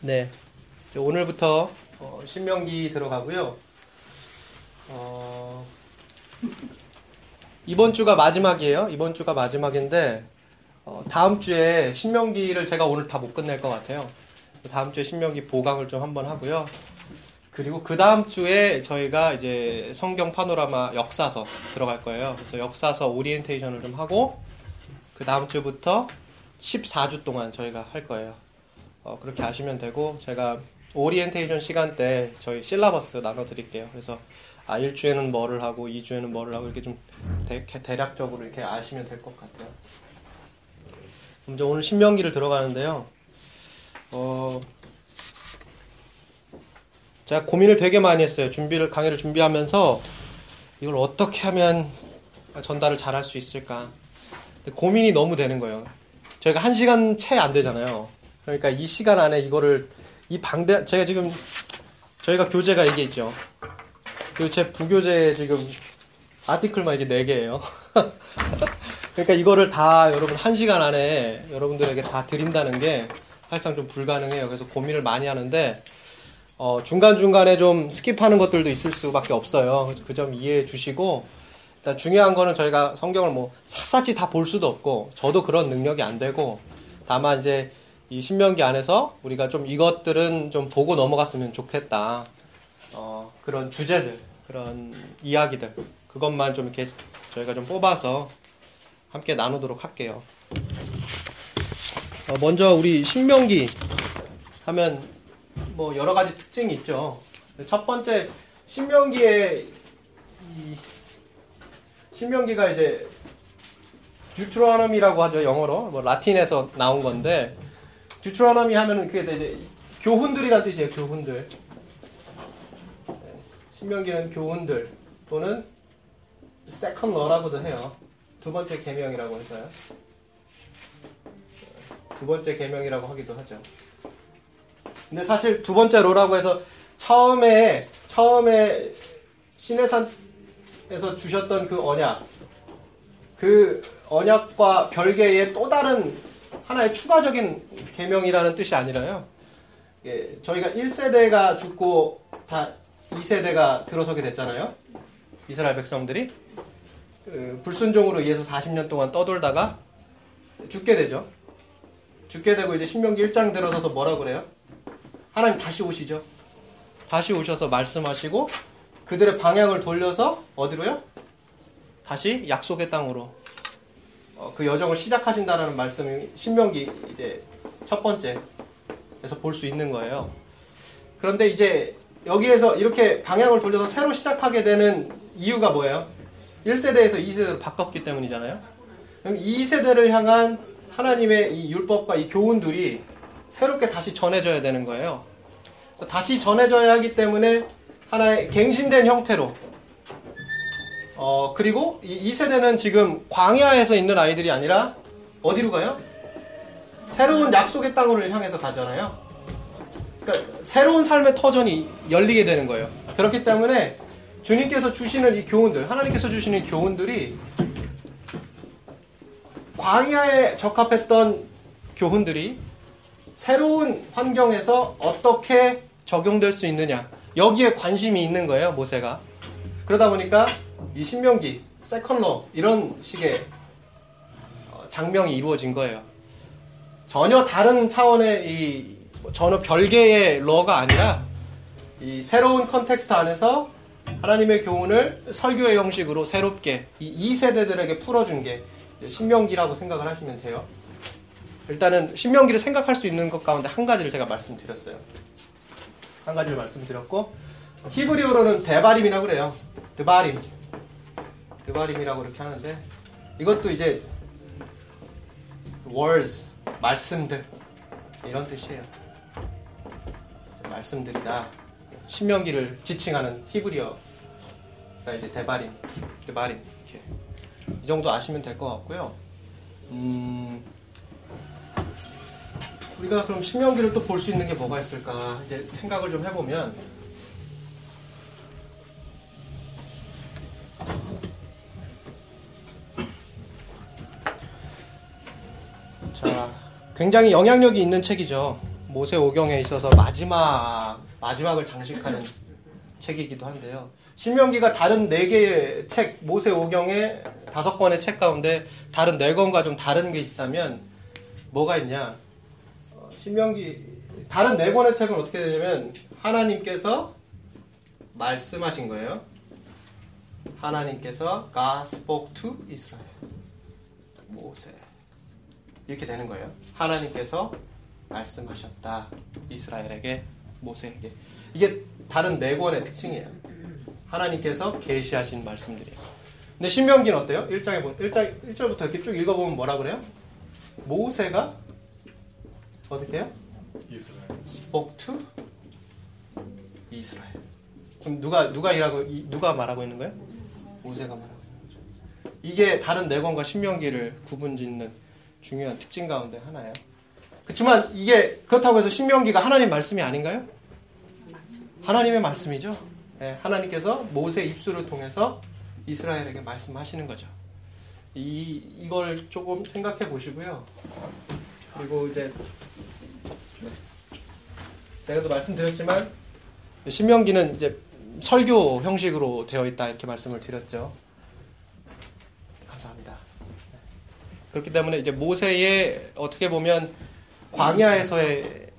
네. 오늘부터 어, 신명기 들어가고요. 어, 이번 주가 마지막이에요. 이번 주가 마지막인데 어, 다음 주에 신명기를 제가 오늘 다 못 끝낼 것 같아요. 다음 주에 신명기 보강을 좀 한번 하고요. 그리고 그 다음 주에 저희가 이제 성경 파노라마 역사서 들어갈 거예요. 그래서 역사서 오리엔테이션을 좀 하고 그 다음 주부터 14주 동안 저희가 할 거예요. 어, 그렇게 하시면 되고 제가 오리엔테이션 시간 때 저희 실라버스 나눠드릴게요. 그래서 아 1주에는 뭐를 하고 2주에는 뭐를 하고 이렇게 좀 대, 략적으로 이렇게 아시면 될 것 같아요. 이제 오늘 신명기를 들어가는데요. 어, 제가 고민을 되게 많이 했어요. 준비를 강의를 준비하면서 이걸 어떻게 하면 전달을 잘 할 수 있을까. 고민이 너무 되는 거예요. 저희가 한 시간 채 안 되잖아요. 그러니까 이 시간 안에 이거를 이 방대 제가 지금 저희가 교재가 이게 있죠. 그리고 제 부교재 지금 아티클만 이게 4 개예요. 그러니까 이거를 다 여러분 한 시간 안에 여러분들에게 다 드린다는 게 사실상 좀 불가능해요. 그래서 고민을 많이 하는데 어, 중간중간에 좀 skip하는 것들도 있을 수밖에 없어요. 그 점 이해해 주시고, 일단 중요한 거는 저희가 성경을 뭐 샅샅이 다 볼 수도 없고, 저도 그런 능력이 안 되고, 다만 이제 이 신명기 안에서 우리가 좀 이것들은 좀 보고 넘어갔으면 좋겠다. 어, 그런 주제들, 그런 이야기들, 그것만 좀 이렇게 저희가 좀 뽑아서 함께 나누도록 할게요. 어, 먼저 우리 신명기 하면 뭐 여러 가지 특징이 있죠. 첫 번째 신명기에 신명기가 이제 Deuteronomy라고 하죠 영어로 뭐 라틴에서 나온 건데 Deuteronomy 하면은 그게 이제 교훈들이란 뜻이에요 교훈들. 신명기는 교훈들 또는 second law라고도 해요. 두 번째 계명이라고 해서요. 두 번째 계명이라고 하기도 하죠. 근데 사실 두 번째 로라고 해서 처음에 처음에 신해산에서 주셨던 그 언약 그 언약과 별개의 또 다른 하나의 추가적인 계명이라는 뜻이 아니라요. 예, 저희가 1세대가 죽고 다 2세대가 들어서게 됐잖아요. 이스라엘 백성들이 그 불순종으로 의해서 40년 동안 떠돌다가 죽게 되죠. 죽게 되고 이제 신명기 1장 들어서서 뭐라 그래요? 하나님 다시 오시죠. 다시 오셔서 말씀하시고 그들의 방향을 돌려서 어디로요? 다시 약속의 땅으로 어, 그 여정을 시작하신다는 말씀이 신명기 이제 첫 번째에서 볼 수 있는 거예요. 그런데 이제 여기에서 이렇게 방향을 돌려서 새로 시작하게 되는 이유가 뭐예요? 1세대에서 2세대로 바꿨기 때문이잖아요. 그럼 2세대를 향한 하나님의 이 율법과 이 교훈들이 새롭게 다시 전해져야 되는 거예요. 다시 전해져야 하기 때문에 하나의 갱신된 형태로 어 그리고 이, 2세대는 지금 광야에서 있는 아이들이 아니라 어디로 가요? 새로운 약속의 땅으로 향해서 가잖아요. 그러니까 새로운 삶의 터전이 열리게 되는 거예요. 그렇기 때문에 주님께서 주시는 이 교훈들, 하나님께서 주시는 교훈들이 광야에 적합했던 교훈들이 새로운 환경에서 어떻게 적용될 수 있느냐. 여기에 관심이 있는 거예요, 모세가. 그러다 보니까 이 신명기, 세컨러 이런 식의 어, 장명이 이루어진 거예요. 전혀 다른 차원의 이 전혀 별개의 law가 아니라 이 새로운 context 안에서 하나님의 교훈을 설교의 형식으로 새롭게 이 2세대들에게 풀어준 게 신명기라고 생각을 하시면 돼요. 일단은 신명기를 생각할 수 있는 것 가운데 한 가지를 제가 말씀드렸어요. 한 가지를 말씀드렸고 히브리어로는 דברים이라고 그래요. 드바림. 드바림이라고 이렇게 하는데 이것도 이제 words 말씀들 이런 뜻이에요. 말씀들이다. 신명기를 지칭하는 히브리어가 이제 대바림, 드바림 이렇게 이 정도 아시면 될 것 같고요. 음, 우리가 그럼 신명기를 또 볼 수 있는 게 뭐가 있을까 이제 생각을 좀 해보면 자 굉장히 영향력이 있는 책이죠 모세 오경에 있어서 마지막 마지막을 장식하는 책이기도 한데요. 신명기가 다른 네 개의 책 모세 오경의 다섯 권의 책 가운데 다른 네 권과 좀 다른 게 있다면 뭐가 있냐? 어, 신명기 다른 네 권의 책은 어떻게 되냐면 하나님께서 말씀하신 거예요. 하나님께서 God spoke to Israel. 모세. 이렇게 되는 거예요. 하나님께서 말씀하셨다. 이스라엘에게, 모세에게. 이게 다른 네 권의 특징이에요. 하나님께서 계시하신 말씀들이에요. 근데 신명기는 어때요? 1장에 보 1장 1절부터 이렇게 쭉 읽어 보면 뭐라 그래요? 모세가 어떻게 해요? 이스라엘. spoke to 이스라엘. 그럼 누가 누가 일하고 이- 누가 말하고 있는 거예요? 모세가 말하고 있는 거죠. 이게 다른 내권과 신명기를 구분짓는 중요한 특징 가운데 하나예요. 그렇지만 이게 그렇다고 해서 신명기가 하나님 말씀이 아닌가요? 하나님의 말씀이죠. 예, 하나님께서 모세 입술을 통해서 이스라엘에게 말씀하시는 거죠. 이 이걸 조금 생각해 보시고요. 그리고 이제 제가도 말씀드렸지만 신명기는 이제 설교 형식으로 되어 있다 이렇게 말씀을 드렸죠. 감사합니다. 그렇기 때문에 이제 모세의 어떻게 보면 광야에서의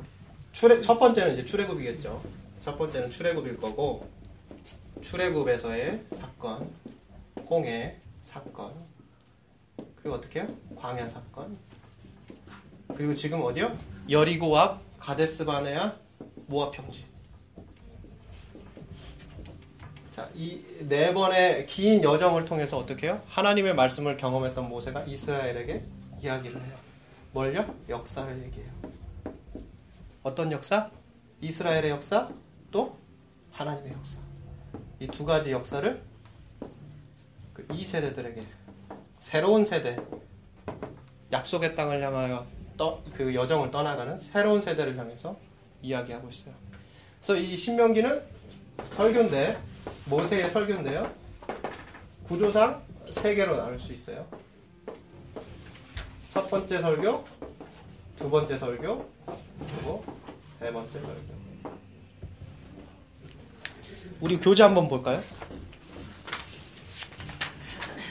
출애, 첫 번째는 이제 출애굽이겠죠. 첫 번째는 출애굽일 거고 출애굽에서의 사건, 홍해 사건, 그리고 어떻게 해요? 광야 사건. 그리고 지금 어디요? 여리고 앞 가데스 바네아 모압 평지. 자, 이 네 번의 긴 여정을 통해서 어떻게 해요? 하나님의 말씀을 경험했던 모세가 이스라엘에게 이야기를 해요. 뭘요? 역사를 얘기해요. 어떤 역사? 이스라엘의 역사, 또 하나님의 역사. 이 두 가지 역사를 그 이 세대들에게 새로운 세대, 약속의 땅을 향하여 떠, 그 여정을 떠나가는 새로운 세대를 향해서 이야기하고 있어요. 그래서 이 신명기는 설교인데 모세의 설교인데요. 구조상 세 개로 나눌 수 있어요. 첫 번째 설교, 두 번째 설교, 그리고 세 번째 설교. 우리 교재 한번 볼까요?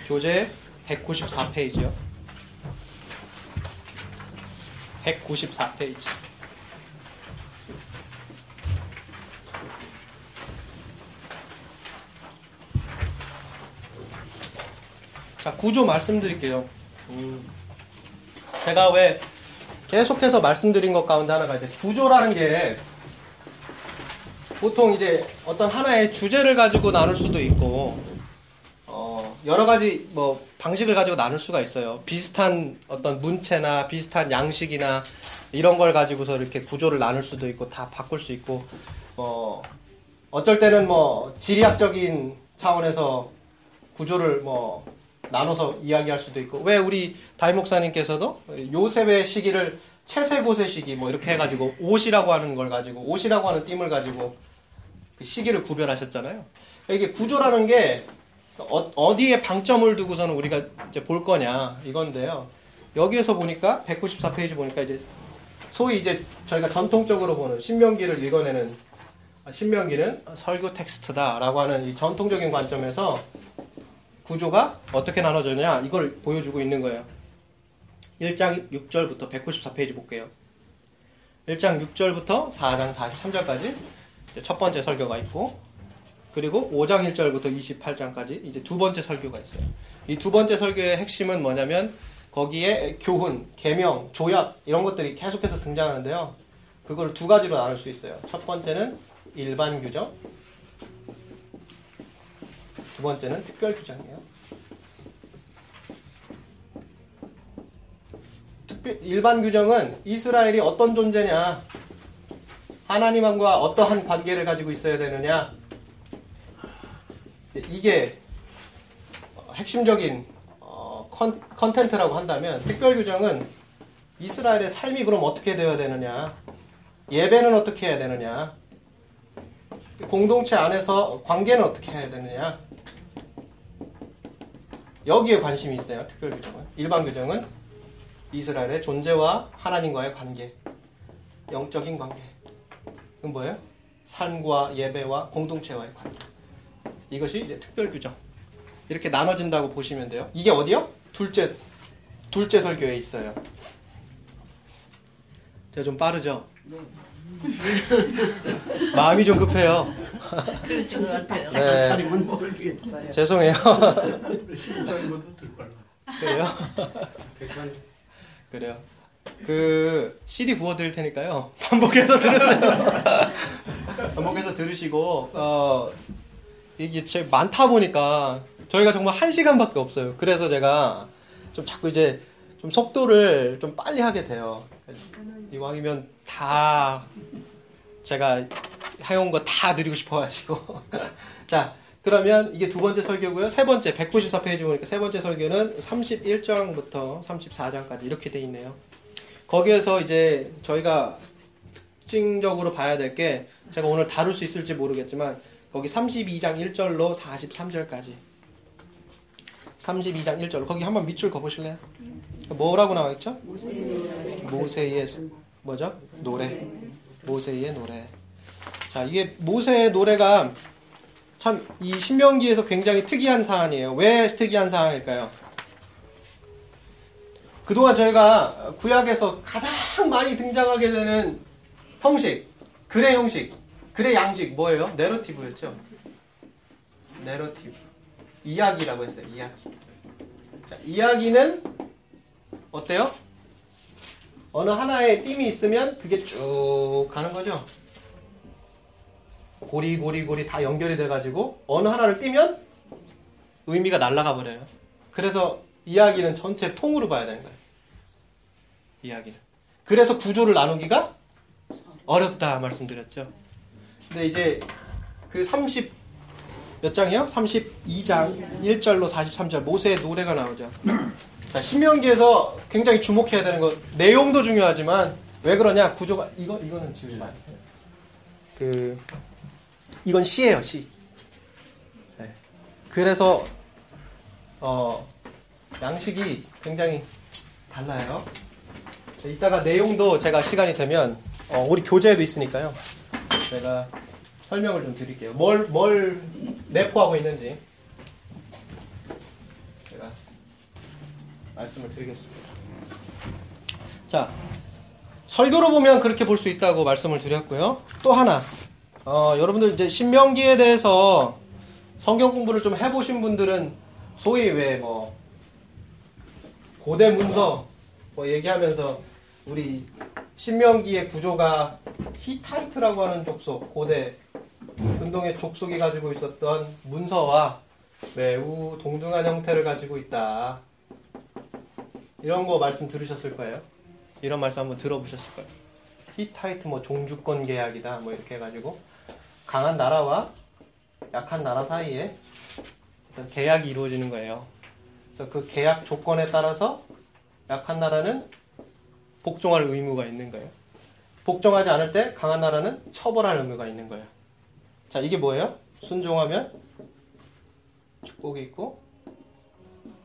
교재 194페이지요. 194페이지. 자, 구조 말씀드릴게요. 음, 제가 왜 계속해서 말씀드린 것 가운데 하나가 이제 구조라는 게 보통 이제 어떤 하나의 주제를 가지고 나눌 수도 있고, 어, 여러 가지 뭐 방식을 가지고 나눌 수가 있어요. 비슷한 어떤 문체나 비슷한 양식이나 이런 걸 가지고서 이렇게 구조를 나눌 수도 있고 다 바꿀 수 있고, 뭐 어쩔 때는 뭐 지리학적인 차원에서 구조를 뭐 나눠서 이야기할 수도 있고 왜 우리 다임 목사님께서도 요셉의 시기를 채세봇의 시기 뭐 이렇게 해가지고 옷이라고 하는 걸 가지고 옷이라고 하는 띠을 가지고 그 시기를 구별하셨잖아요. 이게 구조라는 게 어, 디에 방점을 두고서는 우리가 이제 볼 거냐 이건데요. 여기에서 보니까 194페이지 보니까 이제 소위 이제 저희가 전통적으로 보는 신명기를 읽어내는 아, 신명기는 설교 텍스트다라고 하는 이 전통적인 관점에서 구조가 어떻게 나눠졌냐 이걸 보여주고 있는 거예요. 1장 6절부터 194페이지 볼게요. 1장 6절부터 4장 43절까지 첫 번째 설교가 있고 그리고 5장 1절부터 28장까지 이제 두 번째 설교가 있어요. 이 두 번째 설교의 핵심은 뭐냐면 거기에 교훈, 계명, 조약 이런 것들이 계속해서 등장하는데요. 그걸 두 가지로 나눌 수 있어요. 첫 번째는 일반 규정, 두 번째는 특별 규정이에요. 특별, 일반 규정은 이스라엘이 어떤 존재냐, 하나님과 어떠한 관계를 가지고 있어야 되느냐, 이게 핵심적인 어, con, content라고 한다면 특별 규정은 이스라엘의 삶이 그럼 어떻게 되어야 되느냐, 예배는 어떻게 해야 되느냐, 공동체 안에서 관계는 어떻게 해야 되느냐, 여기에 관심이 있어요. 특별 규정은. 일반 규정은 이스라엘의 존재와 하나님과의 관계. 영적인 관계. 그건 뭐예요? 삶과 예배와 공동체와의 관계. 이것이 이제 특별 규정. 이렇게 나눠진다고 보시면 돼요. 이게 어디요? 둘째, 둘째 설교에 있어요. 제가 좀 빠르죠? 마음이 좀 급해요. 그러신 것 같아요. 네. 차리면 모르겠어요. 죄송해요. 그래요? 그래요. 그 CD 구워 드릴 테니까요. 반복해서 들으세요. 반복해서 들으시고 어 이게 제 많다 보니까 저희가 정말 한 시간밖에 없어요. 그래서 제가 좀 자꾸 이제 좀 속도를 좀 빨리 하게 돼요. 이왕이면 다 제가 해온 거 다 드리고 싶어가지고 자 그러면 이게 두 번째 설교고요. 세 번째 194페이지 보니까 세 번째 설교는 31장부터 34장까지 이렇게 돼 있네요. 거기에서 이제 저희가 특징적으로 봐야 될 게 제가 오늘 다룰 수 있을지 모르겠지만 거기 32장 1절로 43절까지 32장 1절 거기 한번 밑줄 그어보실래요? 뭐라고 나와 있죠? 모세의 뭐죠? 노래 모세의 노래 자 이게 모세의 노래가 참 이 신명기에서 굉장히 특이한 사안이에요 왜 특이한 사안일까요? 그동안 저희가 구약에서 가장 많이 등장하게 되는 형식, 글의 형식, 글의 양식 뭐예요? 내러티브였죠. 내러티브. 이야기라고 했어요. 이야기. 자, 이야기는 어때요? 어느 하나의 띠이 있으면 그게 쭉 가는 거죠. 고리 고리 고리 다 연결이 돼가지고 어느 하나를 띄면 의미가 날아가 버려요. 그래서 이야기는 전체 통으로 봐야 되는 거예요. 이야기는. 그래서 구조를 나누기가 어렵다 말씀드렸죠. 근데 이제 그 30, 몇 장이요? 32장 1절로 43절 모세의 노래가 나오죠. 자, 신명기에서 굉장히 주목해야 되는 것, 내용도 중요하지만 왜 그러냐? 구조가 이거 이거는 지우지 마요. 그 이건 시예요, 시. 네. 그래서 어 양식이 굉장히 달라요. 이따가 내용도 제가 시간이 되면 어, 우리 교재에도 있으니까요. 제가 설명을 좀 드릴게요. 뭘, 뭘 내포하고 있는지 제가 말씀을 드리겠습니다. 자, 설교로 보면 그렇게 볼 수 있다고 말씀을 드렸고요. 또 하나, 어, 여러분들 이제 신명기에 대해서 성경 공부를 좀 해보신 분들은 소위 왜 뭐 고대 문서 뭐 얘기하면서 우리 신명기의 구조가 히타이트라고 하는 족속, 고대 근동의 족속이 가지고 있었던 문서와 매우 동등한 형태를 가지고 있다. 이런 거 말씀 들으셨을 거예요. 이런 말씀 한번 들어보셨을 거예요. 히타이트 뭐 종주권 계약이다 뭐 이렇게 해가지고 강한 나라와 약한 나라 사이에 어떤 계약이 이루어지는 거예요. 그래서 그 계약 조건에 따라서 약한 나라는 복종할 의무가 있는 거예요. 복종하지 않을 때 강한 나라는 처벌할 의무가 있는 거예요. 자, 이게 뭐예요? 순종하면 축복이 있고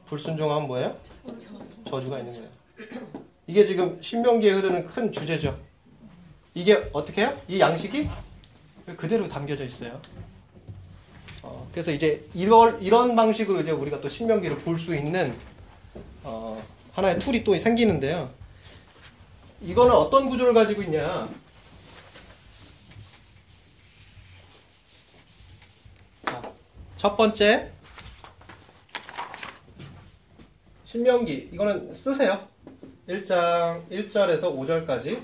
불순종하면 뭐예요? 저주가 있는 거예요. 이게 지금 신명기에 흐르는 큰 주제죠. 이게 어떻게 해요? 이 양식이 그대로 담겨져 있어요. 어, 그래서 이제 이런, 이런 방식으로 이제 우리가 또 신명기를 볼 수 있는 어, 하나의 툴이 또 생기는데요. 이거는 어떤 구조를 가지고 있냐? 자, 첫 번째 신명기 이거는 쓰세요. 1장 1절에서 5절까지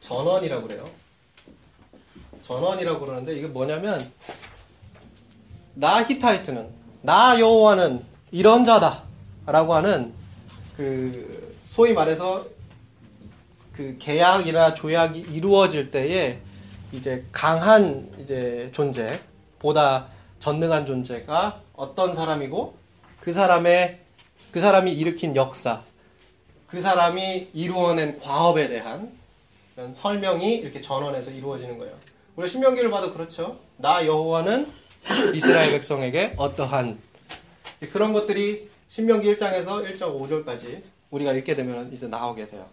전원이라고 그래요. 전원이라고 그러는데 이게 뭐냐면 나 히타이트는 나 여호와는 이런 자다라고 하는 그 소위 말해서 그 계약이나 조약이 이루어질 때에 이제 강한 이제 존재 보다 전능한 존재가 어떤 사람이고 그 사람의 그 사람이 일으킨 역사 그 사람이 이루어낸 과업에 대한 이런 설명이 이렇게 전원해서 이루어지는 거예요. 우리 신명기를 봐도 그렇죠. 나 여호와는 이스라엘 백성에게 어떠한 그런 것들이 신명기 1장에서 1장 5절까지 우리가 읽게 되면 이제 나오게 돼요.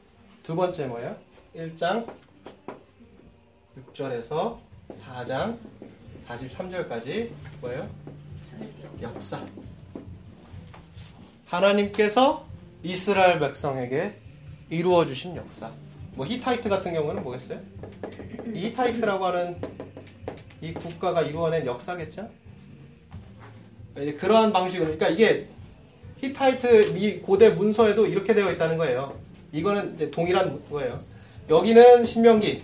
두 번째 뭐예요? 1장 6절에서 4장 43절까지 뭐예요? 역사. 하나님께서 이스라엘 백성에게 이루어 주신 역사. 뭐 히타이트 같은 경우는 뭐겠어요? 이 히타이트라고 하는 이 국가가 이루어낸 역사겠죠? 그러한 방식으로 그러니까 이게 히타이트 및 고대 문서에도 이렇게 되어 있다는 거예요. 이거는 이제 동일한 거예요. 여기는 신명기,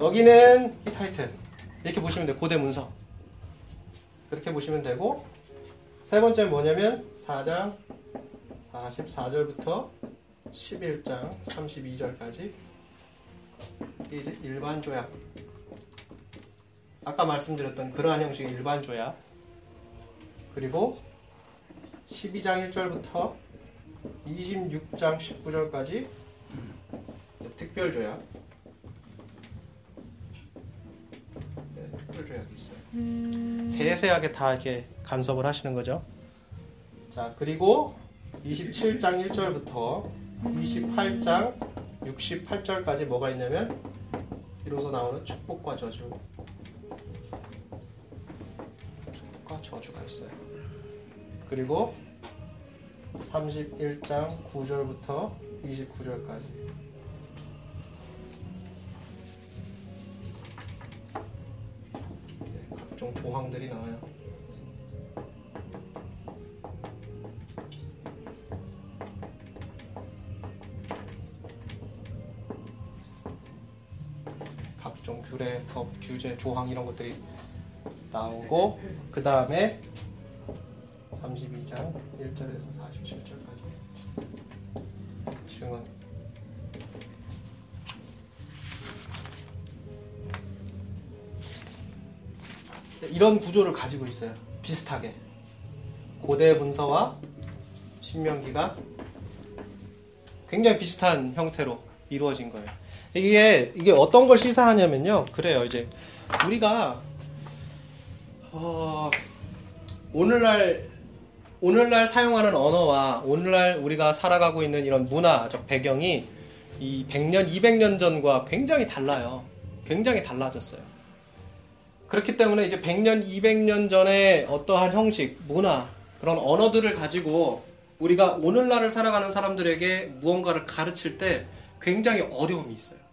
여기는 히타이트 이렇게 보시면 돼요. 고대 문서 그렇게 보시면 되고 세 번째는 뭐냐면 4장 44절부터 11장 32절까지. 일반 조약 아까 말씀드렸던 그러한 형식의 일반 조약 그리고 12장 1절부터 26장 19절까지 특별 조약 네, 특별 조약이 있어요. 세세하게 다 이렇게 간섭을 하시는 거죠. 자, 그리고 27장 1절부터 28장 68절까지 뭐가 있냐면 이로서 나오는 축복과 저주. 축복과 저주가 있어요. 그리고 31장 9절부터 29절까지. 네, 각종 조항들이 나와요. 규제, 조항 이런 것들이 나오고 그 다음에 32장 1절에서 47절까지 증언 이런 구조를 가지고 있어요. 비슷하게 고대 문서와 신명기가 굉장히 비슷한 형태로 이루어진 거예요. 이게 이게 어떤 걸 시사하냐면요. 그래요. 이제 우리가 어, 오늘날 오늘날 사용하는 언어와 오늘날 우리가 살아가고 있는 이런 문화적 배경이 이 100년, 200년 전과 굉장히 달라요. 굉장히 달라졌어요. 그렇기 때문에 이제 100년, 200년 전에 어떠한 형식, 문화, 그런 언어들을 가지고 우리가 오늘날을 살아가는 사람들에게 무언가를 가르칠 때 굉장히 어려움이 있어요.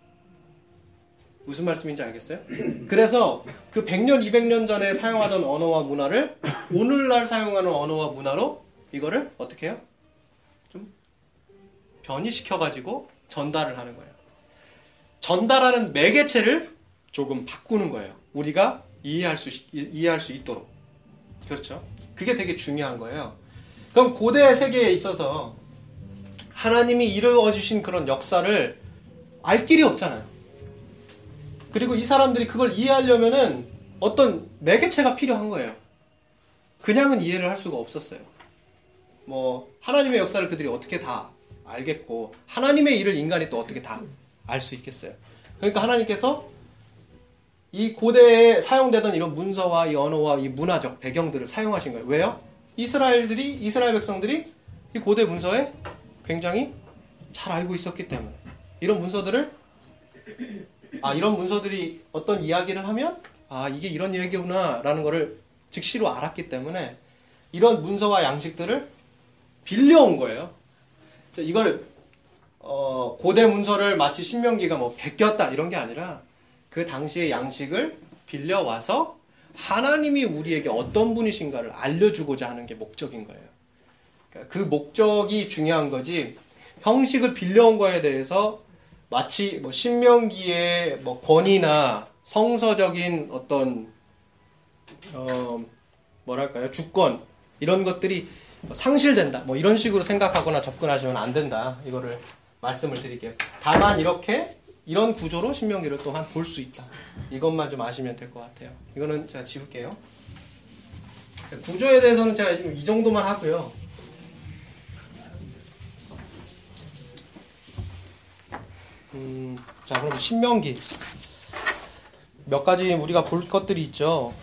무슨 말씀인지 알겠어요? 그래서 그 100년, 200년 전에 사용하던 언어와 문화를 오늘날 사용하는 언어와 문화로 이거를 어떻게 해요? 좀 변이시켜가지고 전달을 하는 거예요. 전달하는 매개체를 조금 바꾸는 거예요. 우리가 이해할 수, 이해할 수 있도록. 그렇죠? 그게 되게 중요한 거예요. 그럼 고대 세계에 있어서 하나님이 이루어주신 그런 역사를 알 길이 없잖아요. 그리고 이 사람들이 그걸 이해하려면은 어떤 매개체가 필요한 거예요. 그냥은 이해를 할 수가 없었어요. 뭐, 하나님의 역사를 그들이 어떻게 다 알겠고, 하나님의 일을 인간이 또 어떻게 다 알 수 있겠어요. 그러니까 하나님께서 이 고대에 사용되던 이런 문서와 이 언어와 이 문화적 배경들을 사용하신 거예요. 왜요? 이스라엘들이, 이스라엘 백성들이 이 고대 문서에 굉장히 잘 알고 있었기 때문에. 이런 문서들을 아, 이런 문서들이 어떤 이야기를 하면, 아, 이게 이런 얘기구나, 라는 거를 즉시로 알았기 때문에, 이런 문서와 양식들을 빌려온 거예요. 그래서 이걸, 어, 고대 문서를 마치 신명기가 뭐 베꼈다, 이런 게 아니라, 그 당시의 양식을 빌려와서, 하나님이 우리에게 어떤 분이신가를 알려주고자 하는 게 목적인 거예요. 그러니까 그 목적이 중요한 거지, 형식을 빌려온 거에 대해서 마치 뭐 신명기의 뭐 권위나 성서적인 어떤 어 뭐랄까요 주권 이런 것들이 상실된다 뭐 이런 식으로 생각하거나 접근하시면 안 된다 이거를 말씀을 드릴게요. 다만 이렇게 이런 구조로 신명기를 또한 볼 수 있다. 이것만 좀 아시면 될 것 같아요. 이거는 제가 지울게요. 구조에 대해서는 제가 이 정도만 하고요. 음, 자, 그럼 신명기. 몇 가지 우리가 볼 것들이 있죠.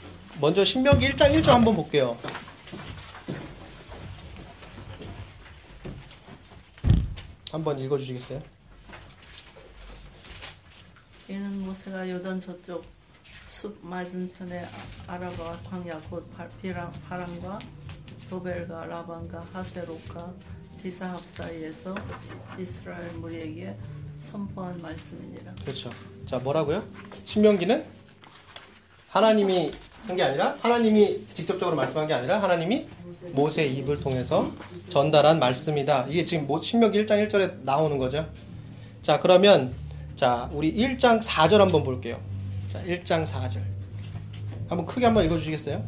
먼저 신명기 1장 1절 한번 볼게요. 한번 읽어 주시겠어요? 이는 모세가 요단 저쪽 숲 맞은편에 아라바 광야 곧 바람과 도벨과 라반과 하세로과 디사합 사이에서 이스라엘 무리에게 선포한 말씀이니라. 그렇죠. 자, 뭐라고요? 신명기는 하나님이 한 게 아니라 하나님이 직접적으로 말씀한 게 아니라 하나님이 모세 입을 통해서 전달한 말씀이다. 이게 지금 뭐 신명기 1장 1절에 나오는 거죠. 자, 그러면 자, 우리 1장 4절 한번 볼게요. 자, 1장 4절. 한번 크게 한번 읽어 주시겠어요?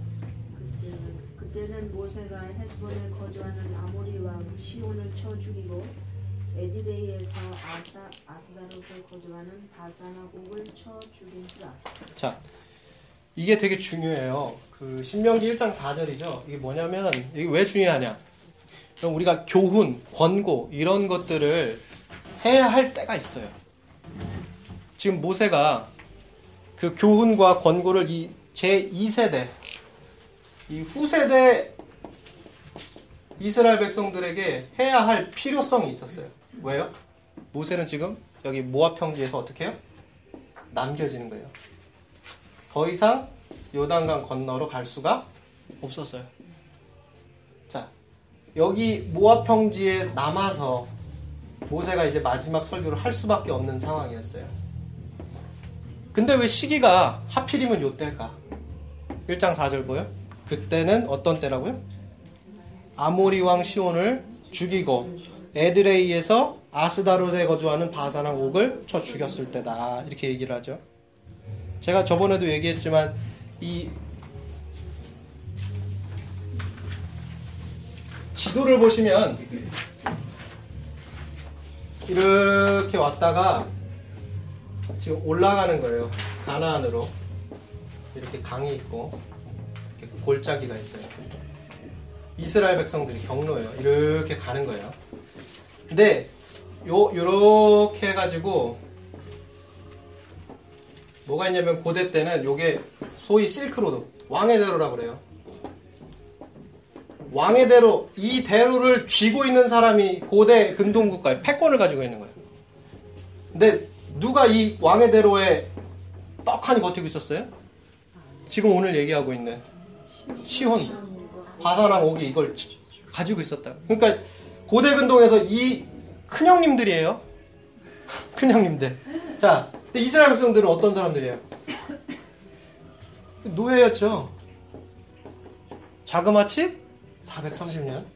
그때는, 그때는 모세가 헤스본에 거주하는 아모리 왕 시온을 쳐 죽이고 에디레이에서 아사 아스다롯에 거주하는 바사나옥을 쳐 죽인다. 자, 이게 되게 중요해요. 그 신명기 1장 4절이죠. 이게 뭐냐면 이게 왜 중요하냐? 그럼 우리가 교훈, 권고 이런 것들을 해야 할 때가 있어요. 지금 모세가 그 교훈과 권고를 이 제 2세대 이 후세대 이스라엘 백성들에게 해야 할 필요성이 있었어요. 왜요? 모세는 지금 여기 모압 평지에서 어떻게 해요? 남겨지는 거예요. 더 이상 요단강 건너로 갈 수가 없었어요. 자, 여기 모압 평지에 남아서 모세가 이제 마지막 설교를 할 수밖에 없는 상황이었어요. 근데 왜 시기가 하필이면 요때일까? 1장 4절 보여? 그때는 어떤 때라고요? 아모리 왕 시온을 죽이고 에드레이에서 아스다롯에 거주하는 바사랑 옥을 쳐 죽였을 때다. 이렇게 얘기를 하죠. 제가 저번에도 얘기했지만 이 지도를 보시면 이렇게 왔다가 지금 올라가는 거예요. 가나안으로 이렇게 강이 있고 이렇게 골짜기가 있어요. 이스라엘 백성들이 경로예요. 이렇게 가는 거예요. 근데 요 요렇게 해가지고 뭐가 있냐면 고대 때는 요게 소위 실크로드 왕의 대로라고 그래요. 왕의 대로 이 대로를 쥐고 있는 사람이 고대 근동 국가의 패권을 가지고 있는 거예요. 근데 누가 이 왕의 대로에 떡하니 버티고 있었어요? 지금 오늘 얘기하고 있는 시혼 바사랑 옥이 이걸 가지고 있었다. 그러니까 고대 근동에서 이 큰형님들이에요. 큰형님들. 자, 근데 이스라엘 백성들은 어떤 사람들이에요? 노예였죠. 자그마치 430년.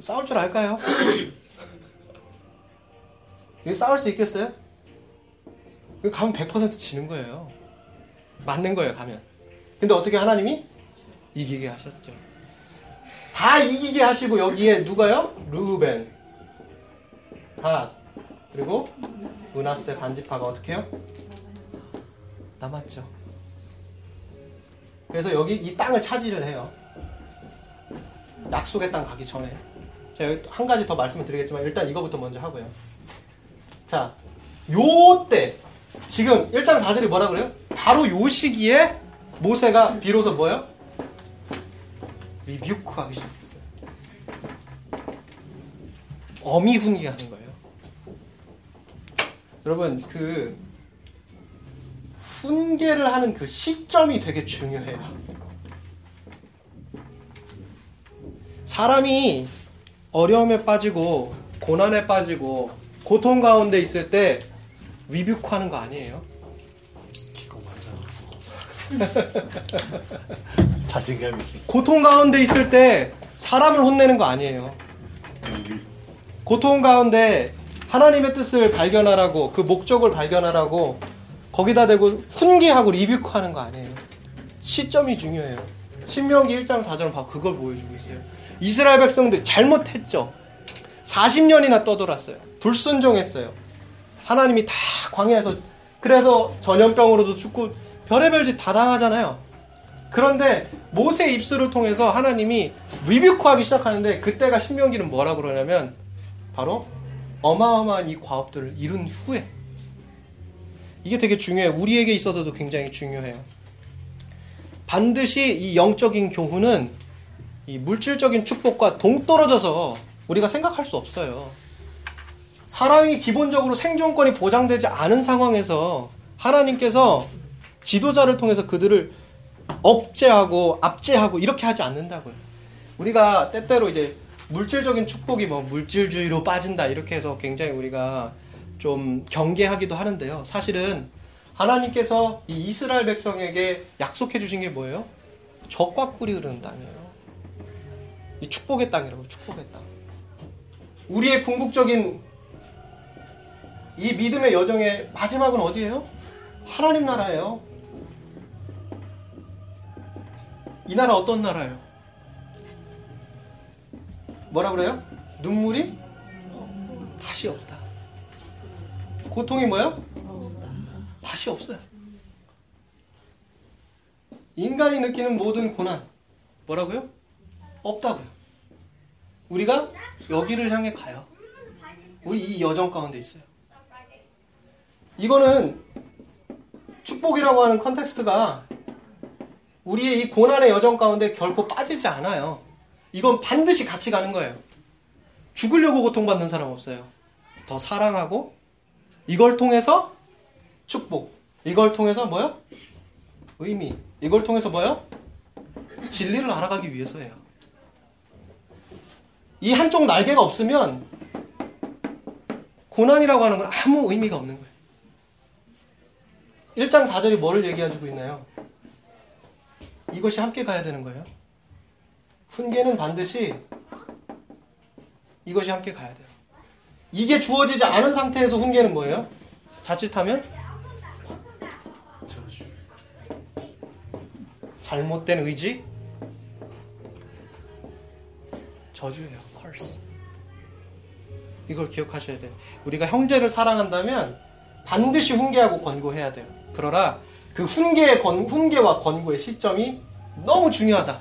싸울 줄 알까요? 여기 싸울 수 있겠어요? 가면 100% 지는 거예요. 맞는 거예요, 가면. 근데 어떻게 하나님이 이기게 하셨죠. 다 이기게 하시고 여기에 누가요? 루벤, 갓, 그리고 문하세 반지파가 어떻게 해요? 남았죠. 그래서 여기 이 땅을 차지를 해요. 약속의 땅 가기 전에. 제가 한 가지 더 말씀을 드리겠지만 일단 이거부터 먼저 하고요. 자, 요 때, 지금 1장 4절이 뭐라 그래요? 바로 요 시기에 모세가 비로소 뭐예요? 리뷰크하기 시작했어요. 어미훈기 하는 거예요. 여러분, 그, 훈계를 하는 그 시점이 되게 중요해요. 사람이 어려움에 빠지고, 고난에 빠지고, 고통 가운데 있을 때, 리뷰크하는 거 아니에요? 맞아. 자신감 있어. 고통 가운데 있을 때, 사람을 혼내는 거 아니에요. 고통 가운데 하나님의 뜻을 발견하라고 그 목적을 발견하라고 거기다 대고 훈계하고 리뷰하는 거 아니에요. 시점이 중요해요. 신명기 1장 4절은 바로 그걸 보여주고 있어요. 이스라엘 백성들 잘못했죠. 40년이나 떠돌았어요. 불순종했어요. 하나님이 다 광야에서 그래서 전염병으로도 죽고 별의별 짓 다 당하잖아요. 그런데 모세 입술을 통해서 하나님이 리뷰크하기 시작하는데 그때가 신명기는 뭐라고 그러냐면 바로 어마어마한 이 과업들을 이룬 후에 이게 되게 중요해요. 우리에게 있어서도 굉장히 중요해요. 반드시 이 영적인 교훈은 이 물질적인 축복과 동떨어져서 우리가 생각할 수 없어요. 사람이 기본적으로 생존권이 보장되지 않은 상황에서 하나님께서 지도자를 통해서 그들을 억제하고 압제하고 이렇게 하지 않는다고요. 우리가 때때로 이제 물질적인 축복이 뭐 물질주의로 빠진다 이렇게 해서 굉장히 우리가 좀 경계하기도 하는데요. 사실은 하나님께서 이 이스라엘 백성에게 약속해 주신 게 뭐예요? 적과 꿀이 흐르는 땅이에요. 이 축복의 땅이라고 축복의 땅. 우리의 궁극적인 이 믿음의 여정의 마지막은 어디예요? 하나님 나라예요. 이 나라 어떤 나라예요? 뭐라 그래요? 눈물이 다시 없다. 고통이 뭐야? 다시 없어요. 인간이 느끼는 모든 고난 뭐라고요? 없다고요. 우리가 여기를 향해 가요. 우리 이 여정 가운데 있어요. 이거는 축복이라고 하는 컨텍스트가 우리의 이 고난의 여정 가운데 결코 빠지지 않아요. 이건 반드시 같이 가는 거예요. 죽으려고 고통받는 사람 없어요. 더 사랑하고 이걸 통해서 축복. 이걸 통해서 뭐요? 의미. 이걸 통해서 뭐요? 진리를 알아가기 위해서예요. 이 한쪽 날개가 없으면 고난이라고 하는 건 아무 의미가 없는 거예요. 1장 4절이 뭐를 얘기해주고 있나요? 이것이 함께 가야 되는 거예요. 훈계는 반드시 이것이 함께 가야 돼요. 이게 주어지지 않은 상태에서 훈계는 뭐예요? 자칫하면. 잘못된 의지 저주예요. curse. 이걸 기억하셔야 돼요. 우리가 형제를 사랑한다면 반드시 훈계하고 권고해야 돼요. 그러나 그 훈계의 권, 훈계와 권고의 시점이 너무 중요하다.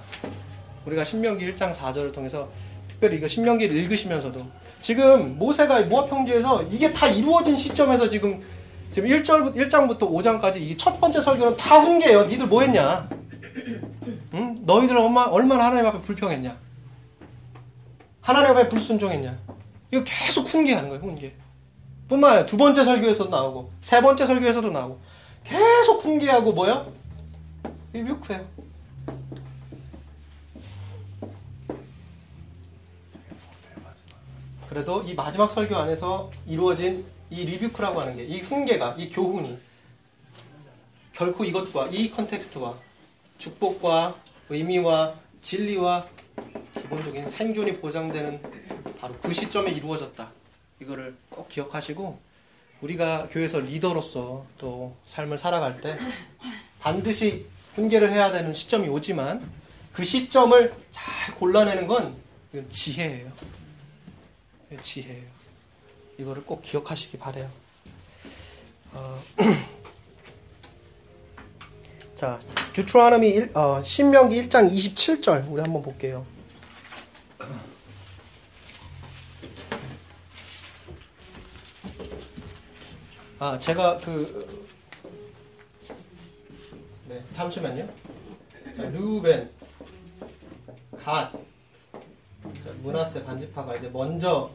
우리가 신명기 1장 4절을 통해서 특별히 이거 신명기를 읽으시면서도 지금 모세가 모압 형제에서 이게 다 이루어진 시점에서 지금 지금 1절 1장부터 5장까지 이 첫 번째 설교는 다 훈계예요. 니들 뭐 했냐? 응? 너희들 얼마, 얼마나 하나님 앞에 불평했냐? 하나님 앞에 불순종했냐? 이거 계속 훈계하는 거예요, 훈계. 뿐만 아니라 두 번째 설교에서도 나오고, 세 번째 설교에서도 나오고, 계속 훈계하고 뭐요? 리뷰크예요. 그래도 이 마지막 설교 안에서 이루어진 이 리뷰크라고 하는 게, 이 훈계가, 이 교훈이, 결코 이것과, 이 컨텍스트와, 축복과, 의미와, 진리와, 기본적인 생존이 보장되는 바로 그 시점에 이루어졌다. 이거를 꼭 기억하시고, 우리가 교회에서 리더로서 또 삶을 살아갈 때 반드시 훈계를 해야 되는 시점이 오지만 그 시점을 잘 골라내는 건 지혜예요. 지혜예요. 이거를 꼭 기억하시기 바래요. 어, 자, 주트로노미 1, 어, 신명기 1장 27절 우리 한번 볼게요. 아, 제가 그 네, 잠시만요. 자, 루벤, 갓, 자, 문하세 간지파가 이제 먼저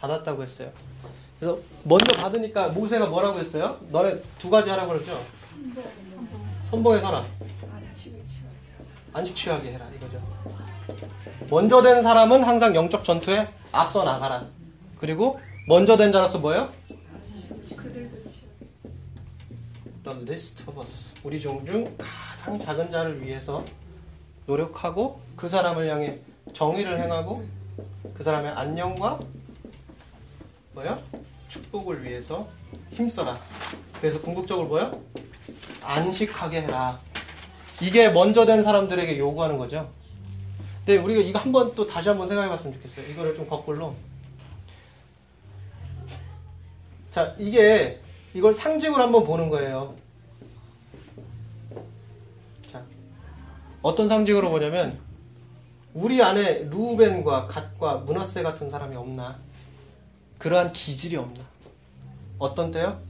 받았다고 했어요. 그래서 먼저 받으니까 모세가 뭐라고 했어요? 너네 두 가지 하라고 그러죠? 선봉에 서라. 안식 취하게 해라 이거죠. 먼저 된 사람은 항상 영적 전투에 앞서 나가라. 그리고 먼저 된 자로서 뭐예요? List of us. 우리 중중 가장 작은 자를 위해서 노력하고 그 사람을 향해 정의를 행하고 그 사람의 안녕과 뭐야? 축복을 위해서 힘써라. 그래서 궁극적으로 뭐야? 안식하게 해라. 이게 먼저 된 사람들에게 요구하는 거죠. 근데 우리가 이거 한번 또 다시 한번 생각해 봤으면 좋겠어요. 이거를 좀 거꾸로. 자, 이게 이걸 상징으로 한번 보는 거예요. 자, 어떤 상징으로 보냐면 우리 안에 루벤과 갓과 문하세 같은 사람이 없나? 그러한 기질이 없나? 어떤 때요?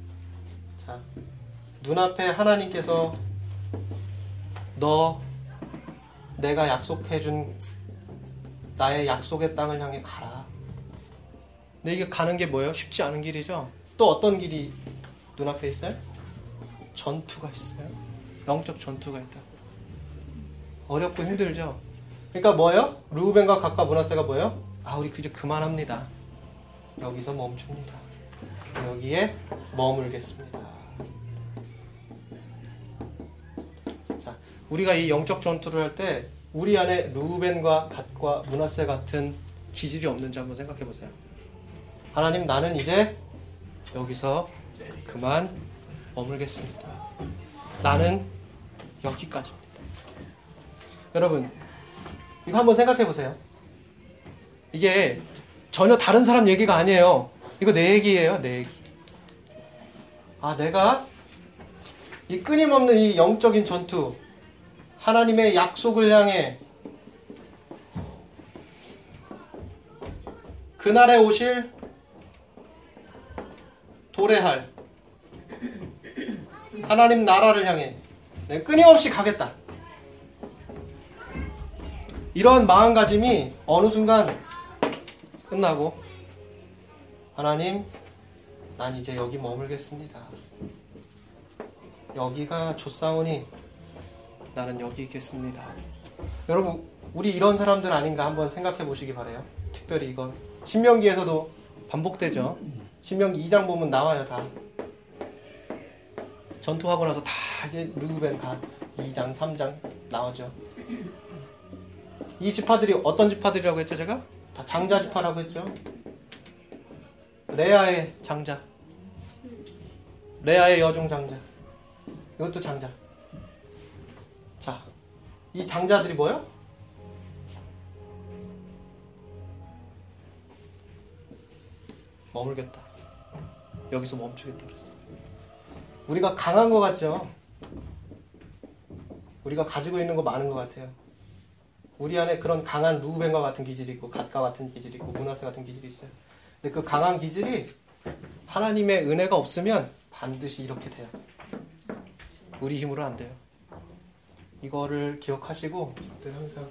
자, 눈앞에 하나님께서 너 내가 약속해준 나의 약속의 땅을 향해 가라. 근데 이게 가는 게 뭐예요? 쉽지 않은 길이죠. 또 어떤 길이 눈앞에 있어요? 전투가 있어요. 영적 전투가 있다. 어렵고 힘들죠. 그러니까 뭐예요? 루벤과 각과 문하세가 뭐예요? 아 우리 이제 그만합니다. 여기서 멈춥니다. 여기에 머물겠습니다. 자, 우리가 이 영적 전투를 할 때 우리 안에 루벤과 갓과 문하세 같은 기질이 없는지 한번 생각해 보세요. 하나님 나는 이제 여기서 그만 머물겠습니다. 나는 여기까지입니다. 여러분 이거 한번 생각해 보세요. 이게 전혀 다른 사람 얘기가 아니에요. 이거 내 얘기예요, 내 얘기. 아, 내가 이 끊임없는 이 영적인 전투, 하나님의 약속을 향해 그날에 오실 도래할 하나님 나라를 향해 내가 끊임없이 가겠다. 이런 마음가짐이 어느 순간 끝나고 하나님 난 이제 여기 머물겠습니다. 여기가 좋사오니 나는 여기 있겠습니다. 여러분 우리 이런 사람들 아닌가 한번 생각해 보시기 바래요. 특별히 이건 신명기에서도 반복되죠. 신명기 2장 보면 나와요 다. 전투하고 나서 다 이제 르우벤 가 2장 3장 나오죠. 이 지파들이 어떤 지파들이라고 했죠 제가? 다 장자 지파라고 했죠. 레아의 장자. 레아의 여중 장자. 이것도 장자. 자, 이 장자들이 뭐요? 머물겠다. 여기서 멈추겠다 그랬어. 우리가 강한 것 같죠? 우리가 가지고 있는 거 많은 것 같아요. 우리 안에 그런 강한 루벤과 같은 기질이 있고 갓과 같은 기질이 있고 문하세 같은 기질이 있어요. 근데 그 강한 기질이 하나님의 은혜가 없으면 반드시 이렇게 돼요. 우리 힘으로 안 돼요. 이거를 기억하시고 늘 항상